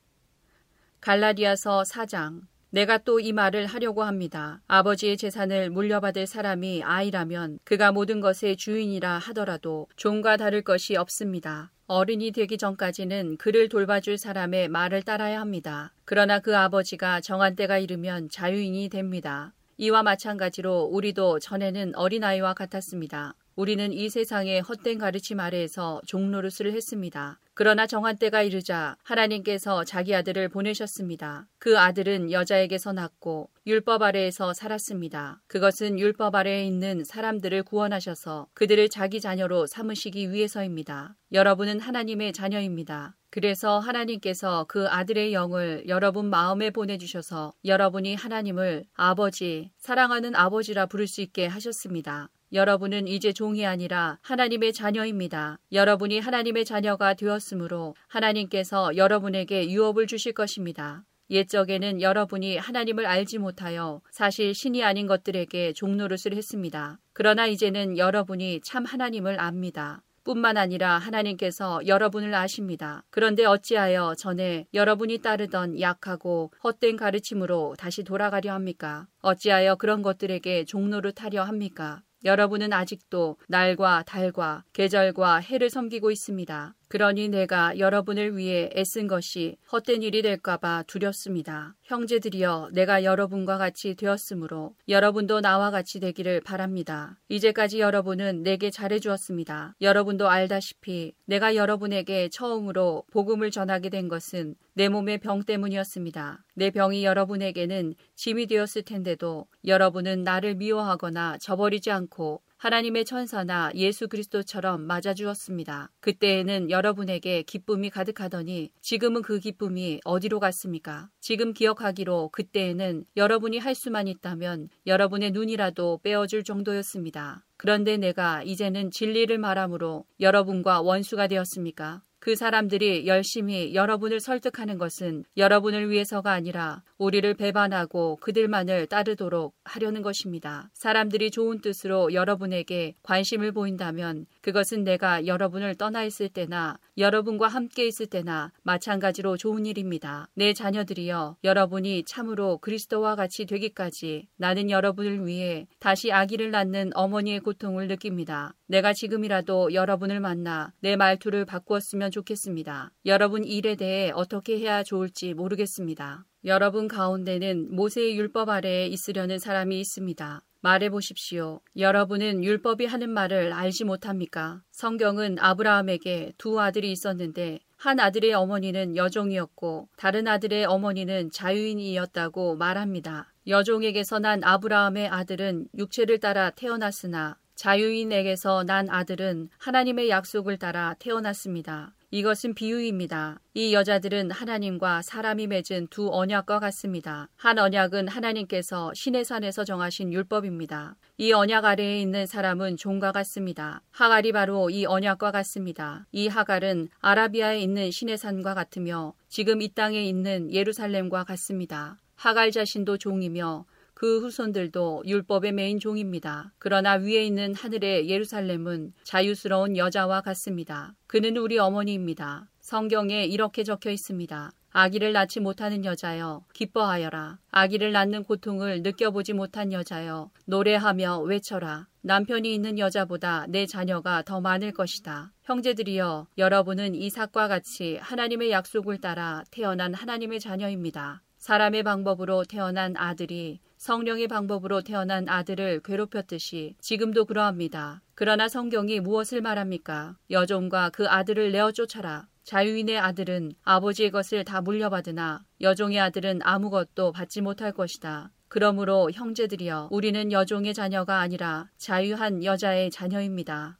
갈라디아서 4장 내가 또 이 말을 하려고 합니다. 아버지의 재산을 물려받을 사람이 아이라면 그가 모든 것의 주인이라 하더라도 종과 다를 것이 없습니다. 어른이 되기 전까지는 그를 돌봐줄 사람의 말을 따라야 합니다. 그러나 그 아버지가 정한 때가 이르면 자유인이 됩니다. 이와 마찬가지로 우리도 전에는 어린아이와 같았습니다. 우리는 이 세상의 헛된 가르침 아래에서 종노릇을 했습니다. 그러나 정한 때가 이르자 하나님께서 자기 아들을 보내셨습니다. 그 아들은 여자에게서 낳고 율법 아래에서 살았습니다. 그것은 율법 아래에 있는 사람들을 구원하셔서 그들을 자기 자녀로 삼으시기 위해서입니다. 여러분은 하나님의 자녀입니다. 그래서 하나님께서 그 아들의 영을 여러분 마음에 보내주셔서 여러분이 하나님을 아버지, 사랑하는 아버지라 부를 수 있게 하셨습니다. 여러분은 이제 종이 아니라 하나님의 자녀입니다. 여러분이 하나님의 자녀가 되었으므로 하나님께서 여러분에게 유업을 주실 것입니다. 옛적에는 여러분이 하나님을 알지 못하여 사실 신이 아닌 것들에게 종노릇을 했습니다. 그러나 이제는 여러분이 참 하나님을 압니다. 뿐만 아니라 하나님께서 여러분을 아십니다. 그런데 어찌하여 전에 여러분이 따르던 약하고 헛된 가르침으로 다시 돌아가려 합니까? 어찌하여 그런 것들에게 종로를 타려 합니까? 여러분은 아직도 날과 달과 계절과 해를 섬기고 있습니다. 그러니 내가 여러분을 위해 애쓴 것이 헛된 일이 될까봐 두렵습니다. 형제들이여 내가 여러분과 같이 되었으므로 여러분도 나와 같이 되기를 바랍니다. 이제까지 여러분은 내게 잘해주었습니다. 여러분도 알다시피 내가 여러분에게 처음으로 복음을 전하게 된 것은 내 몸의 병 때문이었습니다. 내 병이 여러분에게는 짐이 되었을 텐데도 여러분은 나를 미워하거나 저버리지 않고 하나님의 천사나 예수 그리스도처럼 맞아주었습니다. 그때에는 여러분에게 기쁨이 가득하더니 지금은 그 기쁨이 어디로 갔습니까? 지금 기억하기로 그때에는 여러분이 할 수만 있다면 여러분의 눈이라도 빼어줄 정도였습니다. 그런데 내가 이제는 진리를 말함으로 여러분과 원수가 되었습니까? 그 사람들이 열심히 여러분을 설득하는 것은 여러분을 위해서가 아니라 우리를 배반하고 그들만을 따르도록 하려는 것입니다. 사람들이 좋은 뜻으로 여러분에게 관심을 보인다면 그것은 내가 여러분을 떠나 있을 때나 여러분과 함께 있을 때나 마찬가지로 좋은 일입니다. 내 자녀들이여 여러분이 참으로 그리스도와 같이 되기까지 나는 여러분을 위해 다시 아기를 낳는 어머니의 고통을 느낍니다. 내가 지금이라도 여러분을 만나 내 말투를 바꾸었으면 좋겠습니다. 여러분 일에 대해 어떻게 해야 좋을지 모르겠습니다. 여러분 가운데는 모세의 율법 아래에 있으려는 사람이 있습니다. 말해 보십시오. 여러분은 율법이 하는 말을 알지 못합니까? 성경은 아브라함에게 두 아들이 있었는데 한 아들의 어머니는 여종이었고 다른 아들의 어머니는 자유인이었다고 말합니다. 여종에게서 난 아브라함의 아들은 육체를 따라 태어났으나 자유인에게서 난 아들은 하나님의 약속을 따라 태어났습니다. 이것은 비유입니다. 이 여자들은 하나님과 사람이 맺은 두 언약과 같습니다. 한 언약은 하나님께서 신의 산에서 정하신 율법입니다. 이 언약 아래에 있는 사람은 종과 같습니다. 하갈이 바로 이 언약과 같습니다. 이 하갈은 아라비아에 있는 신의 산과 같으며 지금 이 땅에 있는 예루살렘과 같습니다. 하갈 자신도 종이며 그 후손들도 율법의 메인 종입니다. 그러나 위에 있는 하늘의 예루살렘은 자유스러운 여자와 같습니다. 그는 우리 어머니입니다. 성경에 이렇게 적혀 있습니다. 아기를 낳지 못하는 여자여 기뻐하여라. 아기를 낳는 고통을 느껴보지 못한 여자여 노래하며 외쳐라. 남편이 있는 여자보다 내 자녀가 더 많을 것이다. 형제들이여 여러분은 이삭과 같이 하나님의 약속을 따라 태어난 하나님의 자녀입니다. 사람의 방법으로 태어난 아들이 성령의 방법으로 태어난 아들을 괴롭혔듯이 지금도 그러합니다. 그러나 성경이 무엇을 말합니까? 여종과 그 아들을 내어 쫓아라. 자유인의 아들은 아버지의 것을 다 물려받으나 여종의 아들은 아무것도 받지 못할 것이다. 그러므로 형제들이여 우리는 여종의 자녀가 아니라 자유한 여자의 자녀입니다.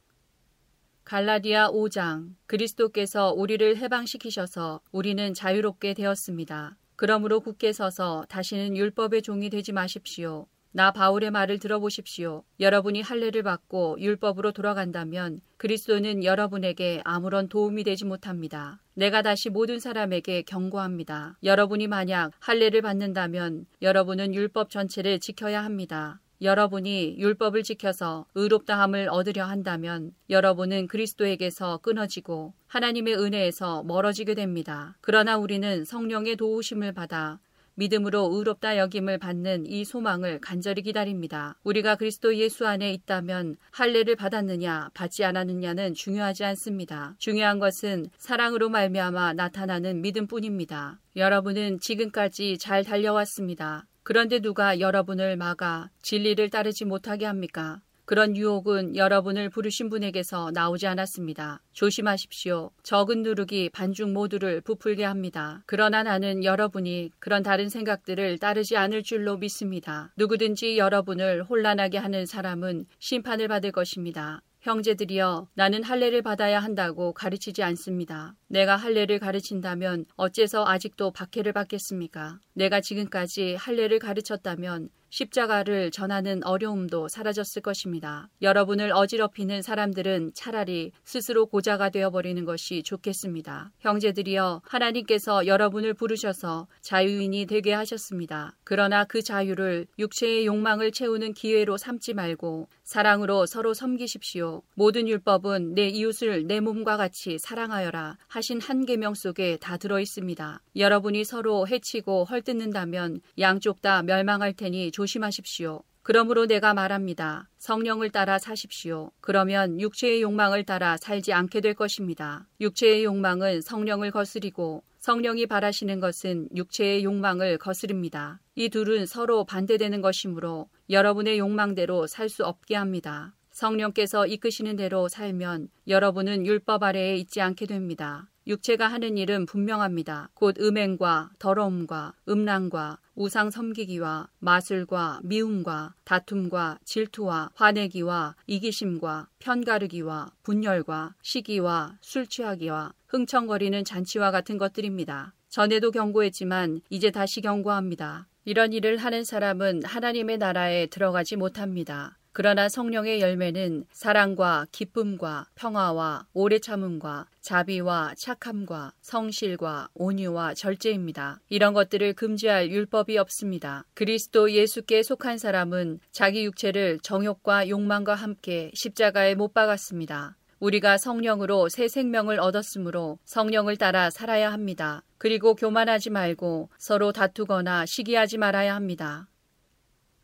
갈라디아 5장 그리스도께서 우리를 해방시키셔서 우리는 자유롭게 되었습니다. 그러므로 굳게 서서 다시는 율법의 종이 되지 마십시오. 나 바울의 말을 들어보십시오. 여러분이 할례를 받고 율법으로 돌아간다면 그리스도는 여러분에게 아무런 도움이 되지 못합니다. 내가 다시 모든 사람에게 경고합니다. 여러분이 만약 할례를 받는다면 여러분은 율법 전체를 지켜야 합니다. 여러분이 율법을 지켜서 의롭다함을 얻으려 한다면 여러분은 그리스도에게서 끊어지고 하나님의 은혜에서 멀어지게 됩니다. 그러나 우리는 성령의 도우심을 받아 믿음으로 의롭다 여김을 받는 이 소망을 간절히 기다립니다. 우리가 그리스도 예수 안에 있다면 할례를 받았느냐 받지 않았느냐는 중요하지 않습니다. 중요한 것은 사랑으로 말미암아 나타나는 믿음뿐입니다. 여러분은 지금까지 잘 달려왔습니다. 그런데 누가 여러분을 막아 진리를 따르지 못하게 합니까? 그런 유혹은 여러분을 부르신 분에게서 나오지 않았습니다. 조심하십시오. 적은 누룩이 반중 모두를 부풀게 합니다. 그러나 나는 여러분이 그런 다른 생각들을 따르지 않을 줄로 믿습니다. 누구든지 여러분을 혼란하게 하는 사람은 심판을 받을 것입니다. 형제들이여 나는 할례를 받아야 한다고 가르치지 않습니다. 내가 할례를 가르친다면 어째서 아직도 박해를 받겠습니까? 내가 지금까지 할례를 가르쳤다면 십자가를 전하는 어려움도 사라졌을 것입니다. 여러분을 어지럽히는 사람들은 차라리 스스로 고자가 되어버리는 것이 좋겠습니다. 형제들이여 하나님께서 여러분을 부르셔서 자유인이 되게 하셨습니다. 그러나 그 자유를 육체의 욕망을 채우는 기회로 삼지 말고 사랑으로 서로 섬기십시오. 모든 율법은 내 이웃을 내 몸과 같이 사랑하여라 하신 한 계명 속에 다 들어 있습니다. 여러분이 서로 해치고 헐뜯는다면 양쪽 다 멸망할 테니 조심하십시오. 그러므로 내가 말합니다. 성령을 따라 사십시오. 그러면 육체의 욕망을 따라 살지 않게 될 것입니다. 육체의 욕망은 성령을 거스리고 성령이 바라시는 것은 육체의 욕망을 거스릅니다. 이 둘은 서로 반대되는 것이므로 여러분의 욕망대로 살 수 없게 합니다. 성령께서 이끄시는 대로 살면 여러분은 율법 아래에 있지 않게 됩니다. 육체가 하는 일은 분명합니다. 곧 음행과 더러움과 음란과 우상 섬기기와 마술과 미움과 다툼과 질투와 화내기와 이기심과 편가르기와 분열과 시기와 술 취하기와 흥청거리는 잔치와 같은 것들입니다. 전에도 경고했지만 이제 다시 경고합니다. 이런 일을 하는 사람은 하나님의 나라에 들어가지 못합니다. 그러나 성령의 열매는 사랑과 기쁨과 평화와 오래 참음과 자비와 착함과 성실과 온유와 절제입니다. 이런 것들을 금지할 율법이 없습니다. 그리스도 예수께 속한 사람은 자기 육체를 정욕과 욕망과 함께 십자가에 못 박았습니다. 우리가 성령으로 새 생명을 얻었으므로 성령을 따라 살아야 합니다. 그리고 교만하지 말고 서로 다투거나 시기하지 말아야 합니다.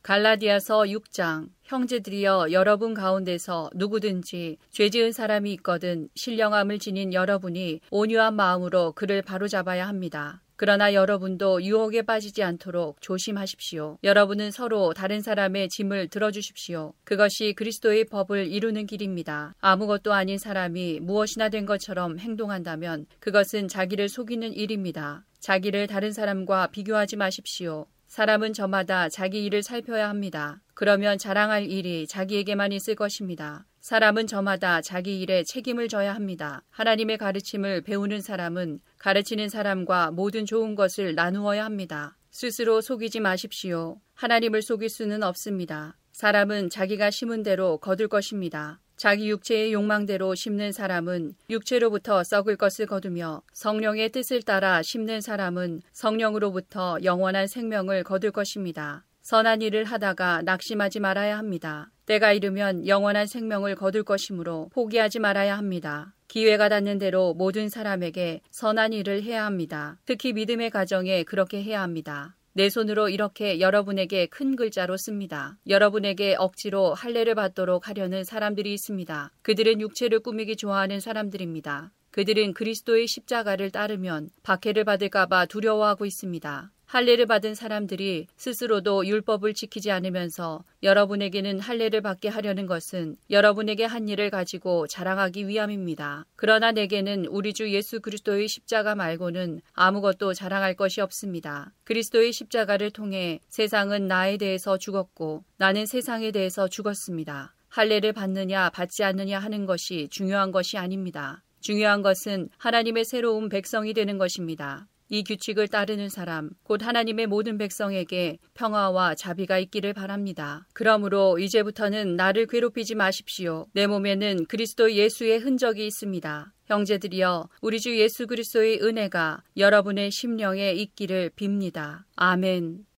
갈라디아서 6장 형제들이여 여러분 가운데서 누구든지 죄 지은 사람이 있거든 신령함을 지닌 여러분이 온유한 마음으로 그를 바로잡아야 합니다. 그러나 여러분도 유혹에 빠지지 않도록 조심하십시오. 여러분은 서로 다른 사람의 짐을 들어주십시오. 그것이 그리스도의 법을 이루는 길입니다. 아무것도 아닌 사람이 무엇이나 된 것처럼 행동한다면 그것은 자기를 속이는 일입니다. 자기를 다른 사람과 비교하지 마십시오. 사람은 저마다 자기 일을 살펴야 합니다. 그러면 자랑할 일이 자기에게만 있을 것입니다. 사람은 저마다 자기 일에 책임을 져야 합니다. 하나님의 가르침을 배우는 사람은 가르치는 사람과 모든 좋은 것을 나누어야 합니다. 스스로 속이지 마십시오. 하나님을 속일 수는 없습니다. 사람은 자기가 심은 대로 거둘 것입니다. 자기 육체의 욕망대로 심는 사람은 육체로부터 썩을 것을 거두며 성령의 뜻을 따라 심는 사람은 성령으로부터 영원한 생명을 거둘 것입니다. 선한 일을 하다가 낙심하지 말아야 합니다. 때가 이르면 영원한 생명을 거둘 것이므로 포기하지 말아야 합니다. 기회가 닿는 대로 모든 사람에게 선한 일을 해야 합니다. 특히 믿음의 가정에 그렇게 해야 합니다. 내 손으로 이렇게 여러분에게 큰 글자로 씁니다. 여러분에게 억지로 할례를 받도록 하려는 사람들이 있습니다. 그들은 육체를 꾸미기 좋아하는 사람들입니다. 그들은 그리스도의 십자가를 따르면 박해를 받을까봐 두려워하고 있습니다. 할례를 받은 사람들이 스스로도 율법을 지키지 않으면서 여러분에게는 할례를 받게 하려는 것은 여러분에게 한 일을 가지고 자랑하기 위함입니다. 그러나 내게는 우리 주 예수 그리스도의 십자가 말고는 아무것도 자랑할 것이 없습니다. 그리스도의 십자가를 통해 세상은 나에 대해서 죽었고 나는 세상에 대해서 죽었습니다. 할례를 받느냐 받지 않느냐 하는 것이 중요한 것이 아닙니다. 중요한 것은 하나님의 새로운 백성이 되는 것입니다. 이 규칙을 따르는 사람, 곧 하나님의 모든 백성에게 평화와 자비가 있기를 바랍니다. 그러므로 이제부터는 나를 괴롭히지 마십시오. 내 몸에는 그리스도 예수의 흔적이 있습니다. 형제들이여, 우리 주 예수 그리스도의 은혜가 여러분의 심령에 있기를 빕니다. 아멘.